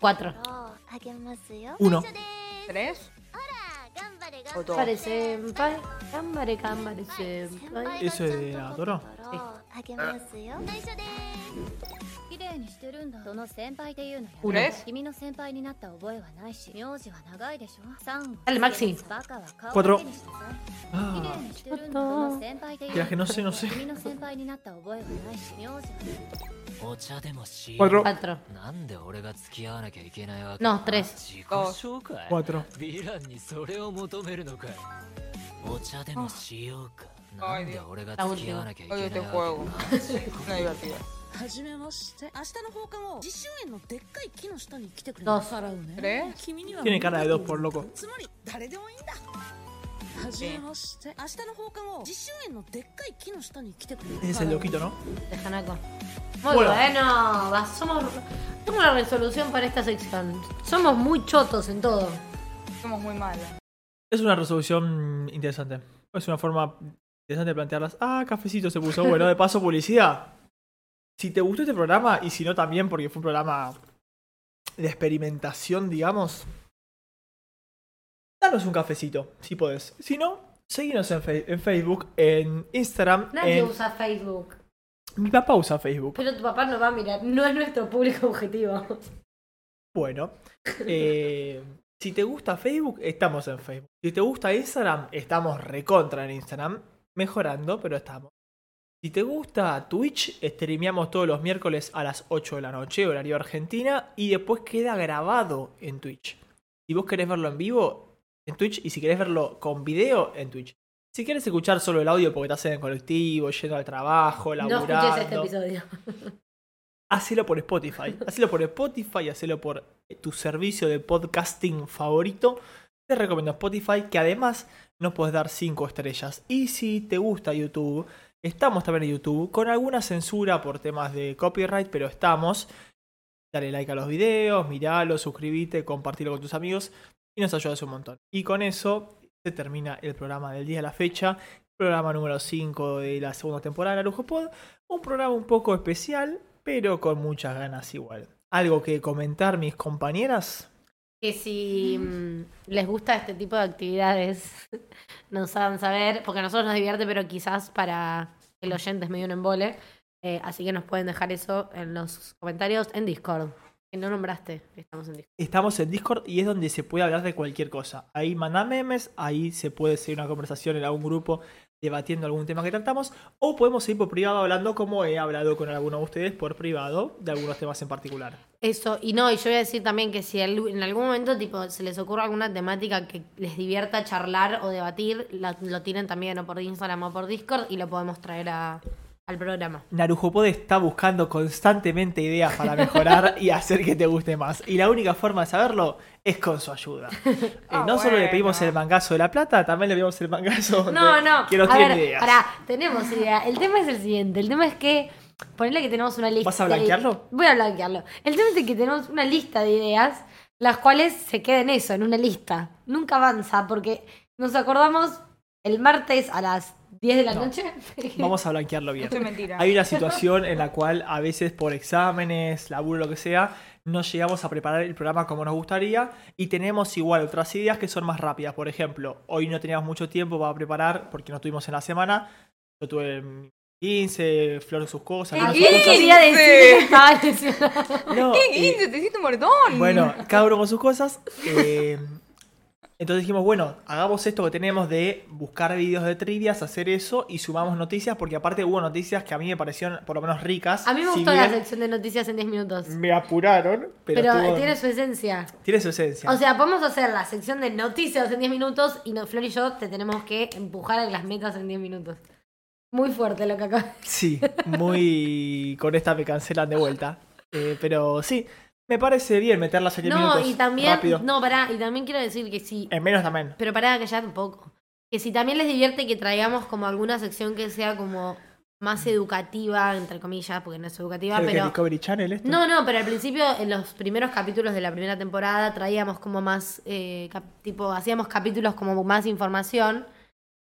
Cuatro. Uno. Tres. Parece Eso es Adoro. 麗の先輩ってうの君の先輩になった覚えはないし名字は長いでしょ？三。あれマキシンバカは顔だけの先いのやめ君の先輩になった覚えはないし名字はお茶でもなんで俺が付き合わなきゃいけないわけ？No 3 4 4 4 4 4 4 4 4 4 4 4はじめまして明日の放課後実習園のでっかい木の下に来てくれ Dos. 払うね ¿Tres? 君には Tiene cara de dos por loco. つまり誰でもいいんだはじめまして明日の放課後実習園のでっかい木の下に来てくれ Ese es el loquito, ¿no? De Hanako. Muy Bueno. bueno. Va, somos... Tengo una resolución para esta sección. Somos muy chotos en todo. Somos muy malas. Es una resolución interesante. Es una forma interesante de plantearlas. Ah, cafecito se puso. Bueno, de paso, publicidad. Si te gustó este programa, y si no también, porque fue un programa de experimentación, digamos, danos un cafecito, si podés. Si no, seguinos en, Facebook, en Instagram. Nadie en- usa Facebook. Mi papá usa Facebook. Pero tu papá no va a mirar. No es nuestro público objetivo. Bueno, eh, si te gusta Facebook, estamos en Facebook. Si te gusta Instagram, estamos recontra en Instagram. Mejorando, pero estamos. Si te gusta Twitch, streameamos todos los miércoles a las 8 de la noche, horario Argentina, y después queda grabado en Twitch. Si vos querés verlo en vivo, en Twitch, y si querés verlo con video, en Twitch. Si querés escuchar solo el audio porque estás en el colectivo, yendo al trabajo, No laburando, escuches este episodio. hacelo por Spotify. Hacelo por Spotify, hacelo por eh, tu servicio de podcasting favorito. Te recomiendo Spotify, que además nos puedes dar 5 estrellas. Y si te gusta YouTube, estamos también en YouTube, con alguna censura por temas de copyright, pero estamos. Dale like a los videos, miralo, suscríbete, compartilo con tus amigos y nos ayudas un montón. Y con eso se termina el programa del día de la fecha, programa número 5 de la segunda temporada de Lujo Pod. Un programa un poco especial, pero con muchas ganas igual. ¿Algo que comentar, mis compañeras? Que si mm, les gusta este tipo de actividades, nos hagan saber, porque a nosotros nos divierte, pero quizás para el oyente es medio un embole. Eh, así que nos pueden dejar eso en los comentarios en Discord. Que no nombraste, estamos en Discord. Estamos en Discord y es donde se puede hablar de cualquier cosa. Ahí manda memes, ahí se puede seguir una conversación en algún grupo debatiendo algún tema que tratamos, o podemos ir por privado hablando como he hablado con algunos de ustedes por privado de algunos temas en particular. Eso, y no, y yo voy a decir también que si en algún momento tipo se les ocurre alguna temática que les divierta charlar o debatir, la- lo tienen también o por Instagram o por Discord y lo podemos traer a- al programa. Narujopod está buscando constantemente ideas para mejorar y hacer que te guste más. Y la única forma de saberlo es con su ayuda. Eh, Ah, no solo le pedimos el mangazo de la plata, también le pedimos el mangazo de No, no. que nos tiene ideas. pará, tenemos idea. El tema es el siguiente. El tema es que. Ponele que tenemos una lista. ¿Vas a blanquearlo? Voy a blanquearlo. El tema es que tenemos una lista de ideas, las cuales se queden eso, en una lista. Nunca avanza, porque nos acordamos el martes a las 10 de la No. noche. Vamos a blanquearlo bien. Esto es mentira. Hay una situación en la cual a veces por exámenes, laburo, lo que sea, no llegamos a preparar el programa como nos gustaría y tenemos igual otras ideas que son más rápidas. Por ejemplo, hoy no teníamos mucho tiempo para preparar porque no tuvimos en la semana. Yo tuve mi 15, Flor sus cosas. ¿Qué cosas. quería decir que estaba lesionado? No, ¿Qué y- 15? Te hiciste un moretón. Bueno, cada uno con sus cosas. eh, Entonces dijimos, bueno, hagamos esto que tenemos de buscar videos de trivias, hacer eso y sumamos noticias, porque aparte hubo noticias que a mí me parecieron por lo menos ricas. A mí me Si gustó la sección de noticias en 10 minutos. Me apuraron, pero, Pero, estuvo- tiene su esencia. tiene su esencia. O sea, podemos hacer la sección de noticias en 10 minutos y no, Flor y yo te tenemos que empujar a las metas en 10 minutos. Muy fuerte lo que acá. Sí, muy. con esta me cancelan de vuelta. Eh, pero sí, me parece bien meterlas en 10 No, minutos. y también. Rápido. No, pará, y también quiero decir que sí. En menos también. Pero pará, que ya un poco. Que si también les divierte que traigamos como alguna sección que sea como más educativa, entre comillas, porque no es educativa, ¿Creo que pero. Discovery Channel esto? No, no, pero al principio, en los primeros capítulos de la primera temporada, traíamos como más, eh, tipo, hacíamos capítulos como más información.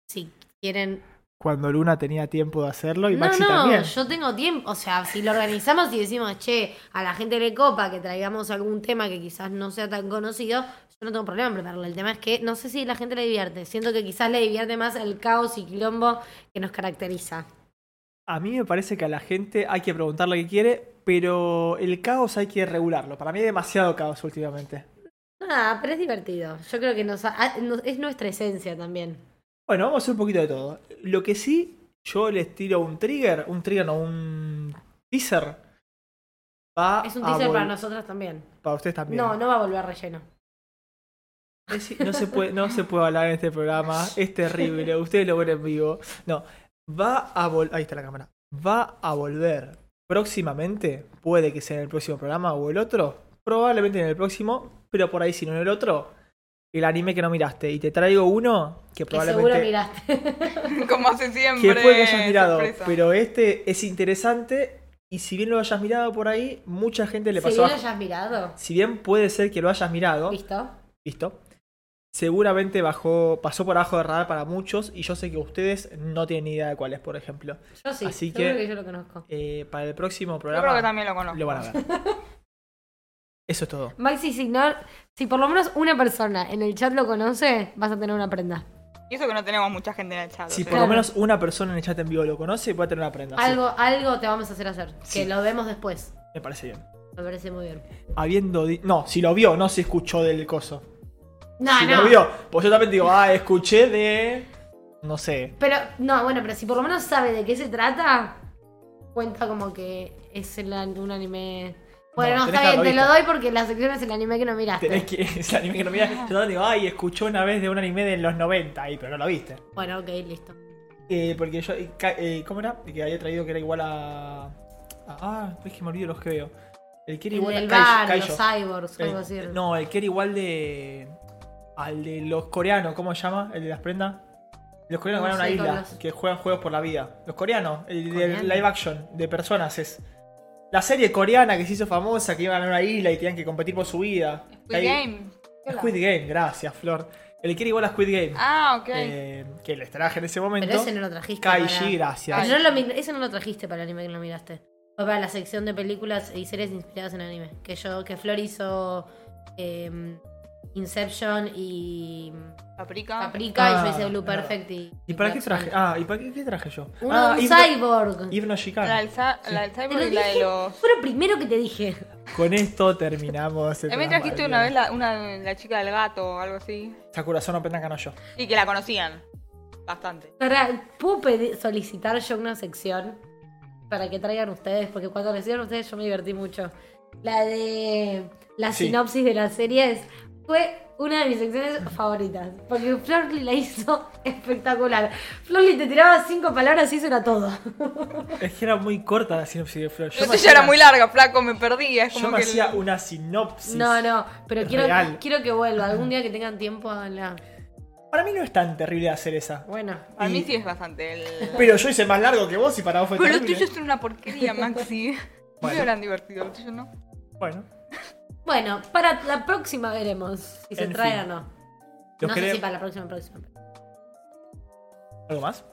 Si quieren... Cuando Luna tenía tiempo de hano y No, Maxi no, también. yo tengo tiempo, o sea, si lo organizamos y decimos, che, a la gente le copa que traigamos algún tema que quizás no sea tan conocido, yo no tengo problema en prepararlo. El tema es que no sé si la gente le divierte. Siento que quizás le divierte más el caos y quilombo que nos caracteriza. A mí me parece que a la gente hay que preguntar lo que quiere, pero el caos hay que regularlo. Para mí hay demasiado caos últimamente. Nada, pero es divertido. Yo creo que nos- es nuestra esencia también. Bueno, vamos a hacer un poquito de todo. Lo que sí, yo les tiro un trigger, un trigger no, un teaser. Va Es un teaser para nosotros también. Para ustedes también. No, no va a volver relleno. Es- No se, puede, no se puede hablar en este programa, es terrible, ustedes lo ven en vivo. No, va a volver, ahí está la cámara, va a volver próximamente, puede que sea en el próximo programa o el otro, probablemente en el próximo, pero por ahí si no en el otro, el anime que no miraste. Y te traigo uno que Que seguro probablemente... Como miraste. hace siempre. Que puede que hayas mirado, sorpresa. pero este es interesante y si bien lo hayas mirado por ahí, mucha gente le Si pasó... bien lo hayas mirado. Si bien puede ser que lo hayas mirado, ¿Listo? Listo. Seguramente bajó, pasó por abajo de radar para muchos y yo sé que ustedes no tienen ni idea de cuál es, por ejemplo. Yo sí, Así que- que yo lo conozco. Eh, para el próximo Yo programa creo que también lo conozco. lo van a ver. Eso es todo. Maxi, si, no, si por lo menos una persona en el chat lo conoce, vas a tener una prenda. Y eso que no tenemos mucha gente en el chat. Si o sea. por lo menos una persona en el chat en vivo lo conoce, puede tener una prenda. sí. Algo, algo te vamos a hacer hacer. Sí. Que lo vemos después. Me parece bien. Me parece muy bien. Habiendo di- No, si lo vio, no se escuchó del coso. No, si no. lo vio, pues yo también digo, ah, escuché de. No sé. Pero, no, bueno, pero si por lo menos sabe de qué se trata, cuenta como que es el un anime. Bueno, No, está bien, te lo doy porque la sección es el anime que no miraste. Tenés que. Es el anime que no mira. Yo también digo, ay, escuchó una vez de un anime de los 90 ahí, pero no lo viste. Bueno, ok, listo. Eh, porque yo. eh, ¿Cómo era? Que había traído que era igual a. ah, es que me olvido los que veo. El que era El igual del a bar, Kaijo. los cyborgs, El- era. No, el que era igual de. Al de los coreanos, ¿cómo se llama? El de las prendas. Los coreanos No van a una isla que juegan juegos por la vida. Los coreanos, el de live action, de personas es. La serie coreana que se hizo famosa, que iban a una isla y tenían que competir por su vida. Squid Ahí- Game. Squid Game, gracias, Flor. El que era igual a Squid Game. Ah, ok. Eh, que les traje en ese momento. Pero ese no lo trajiste. Kaiji, para- gracias. Pero no lo mi- ese no lo trajiste para el anime que no miraste. Fue para la sección de películas y series inspiradas en anime. Que yo, que Flor hizo eh, Inception y Paprika. Paprika y Ah, yo hice Blue verdad. Perfect y. ¿Y para qué traje? Ah, ¿y para qué, qué traje yo? Uno ah, un Ibno- cyborg. Ibno Shikan. La del, la del cyborg y la de los. Fue lo primero que te dije. Con esto terminamos. el También trajiste una vez la, una, la chica del gato o algo así. Sakura Sono no yo. Y que la conocían. Bastante. Ahora, ¿puedo pedir- solicitar yo una sección para que traigan ustedes? Porque cuando lo hicieron ustedes yo me divertí mucho. La de la Sí. sinopsis de las series fue una de mis secciones favoritas. Porque Florly la hizo espectacular. Florly te tiraba cinco palabras y eso era todo. Es que era muy corta la sinopsis de Flor. Yo me ya era muy larga, flaco, me perdí. Es Yo como me que. hacía el- una sinopsis. No, no, pero quiero, quiero que vuelva. Algún día que tengan tiempo a la. Para mí no es tan terrible hacer esa. Bueno. A mí Y- sí es bastante. El... Pero yo hice más largo que vos y para vos fue Pero lo terrible. tuyo es una porquería, Maxi. Bueno. No eran divertidos, lo tuyo no. Bueno, Bueno, para la próxima veremos si se En trae fin. o no. los no sé queremos- si para la próxima, próxima. ¿Algo más?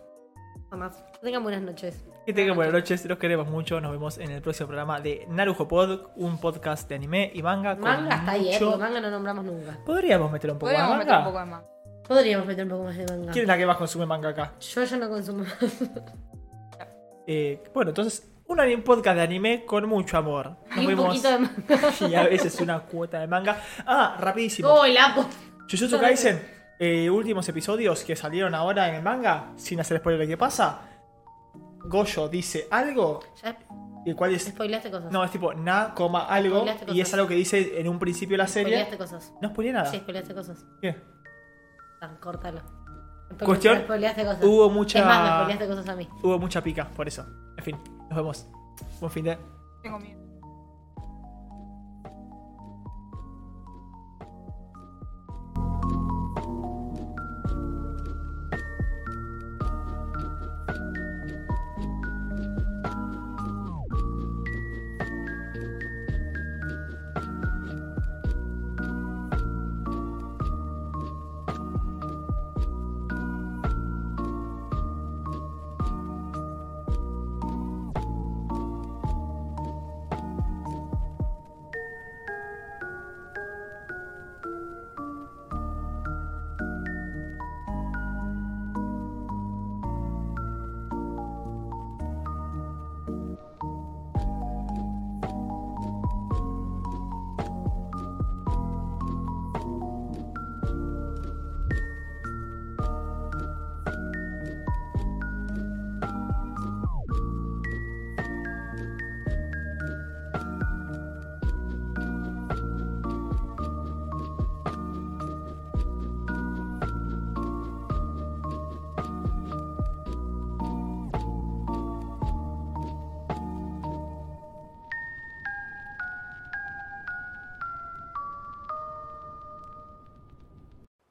Jamás. Tengan buenas noches. Que tengan buenas noches, los queremos mucho. Nos vemos en el próximo programa de Narujo Pod, un podcast de anime y manga. con Manga está ahí, ¿eh? Porque manga no nombramos nunca. Podríamos meter un poco Podríamos más meter un manga. poco de más. Podríamos meter un poco más de manga. ¿Quién es la que más consume manga acá? Yo ya no consumo. Eh, bueno, entonces, un podcast de anime con mucho amor. Nos poquito de manga. Y a veces una cuota de manga. Ah, rapidísimo. ¡Uy, Lapo! Jujutsu Kaisen, eh, últimos episodios que salieron ahora en el manga, sin hacer spoiler de qué pasa. Goyo dice algo, Ya y cuál es. spoileaste cosas. No, es tipo na, coma algo, y es algo que dice en un principio de la serie. Spoileaste cosas. No spoilé nada. Sí, spoileaste cosas. ¿Qué? Ah, córtalo. Spoile- Cuestión, cosas. hubo mucha- Es más, me spoileaste cosas a mí. Hubo mucha pica, por eso. En fin, nos vemos. Buen fin de.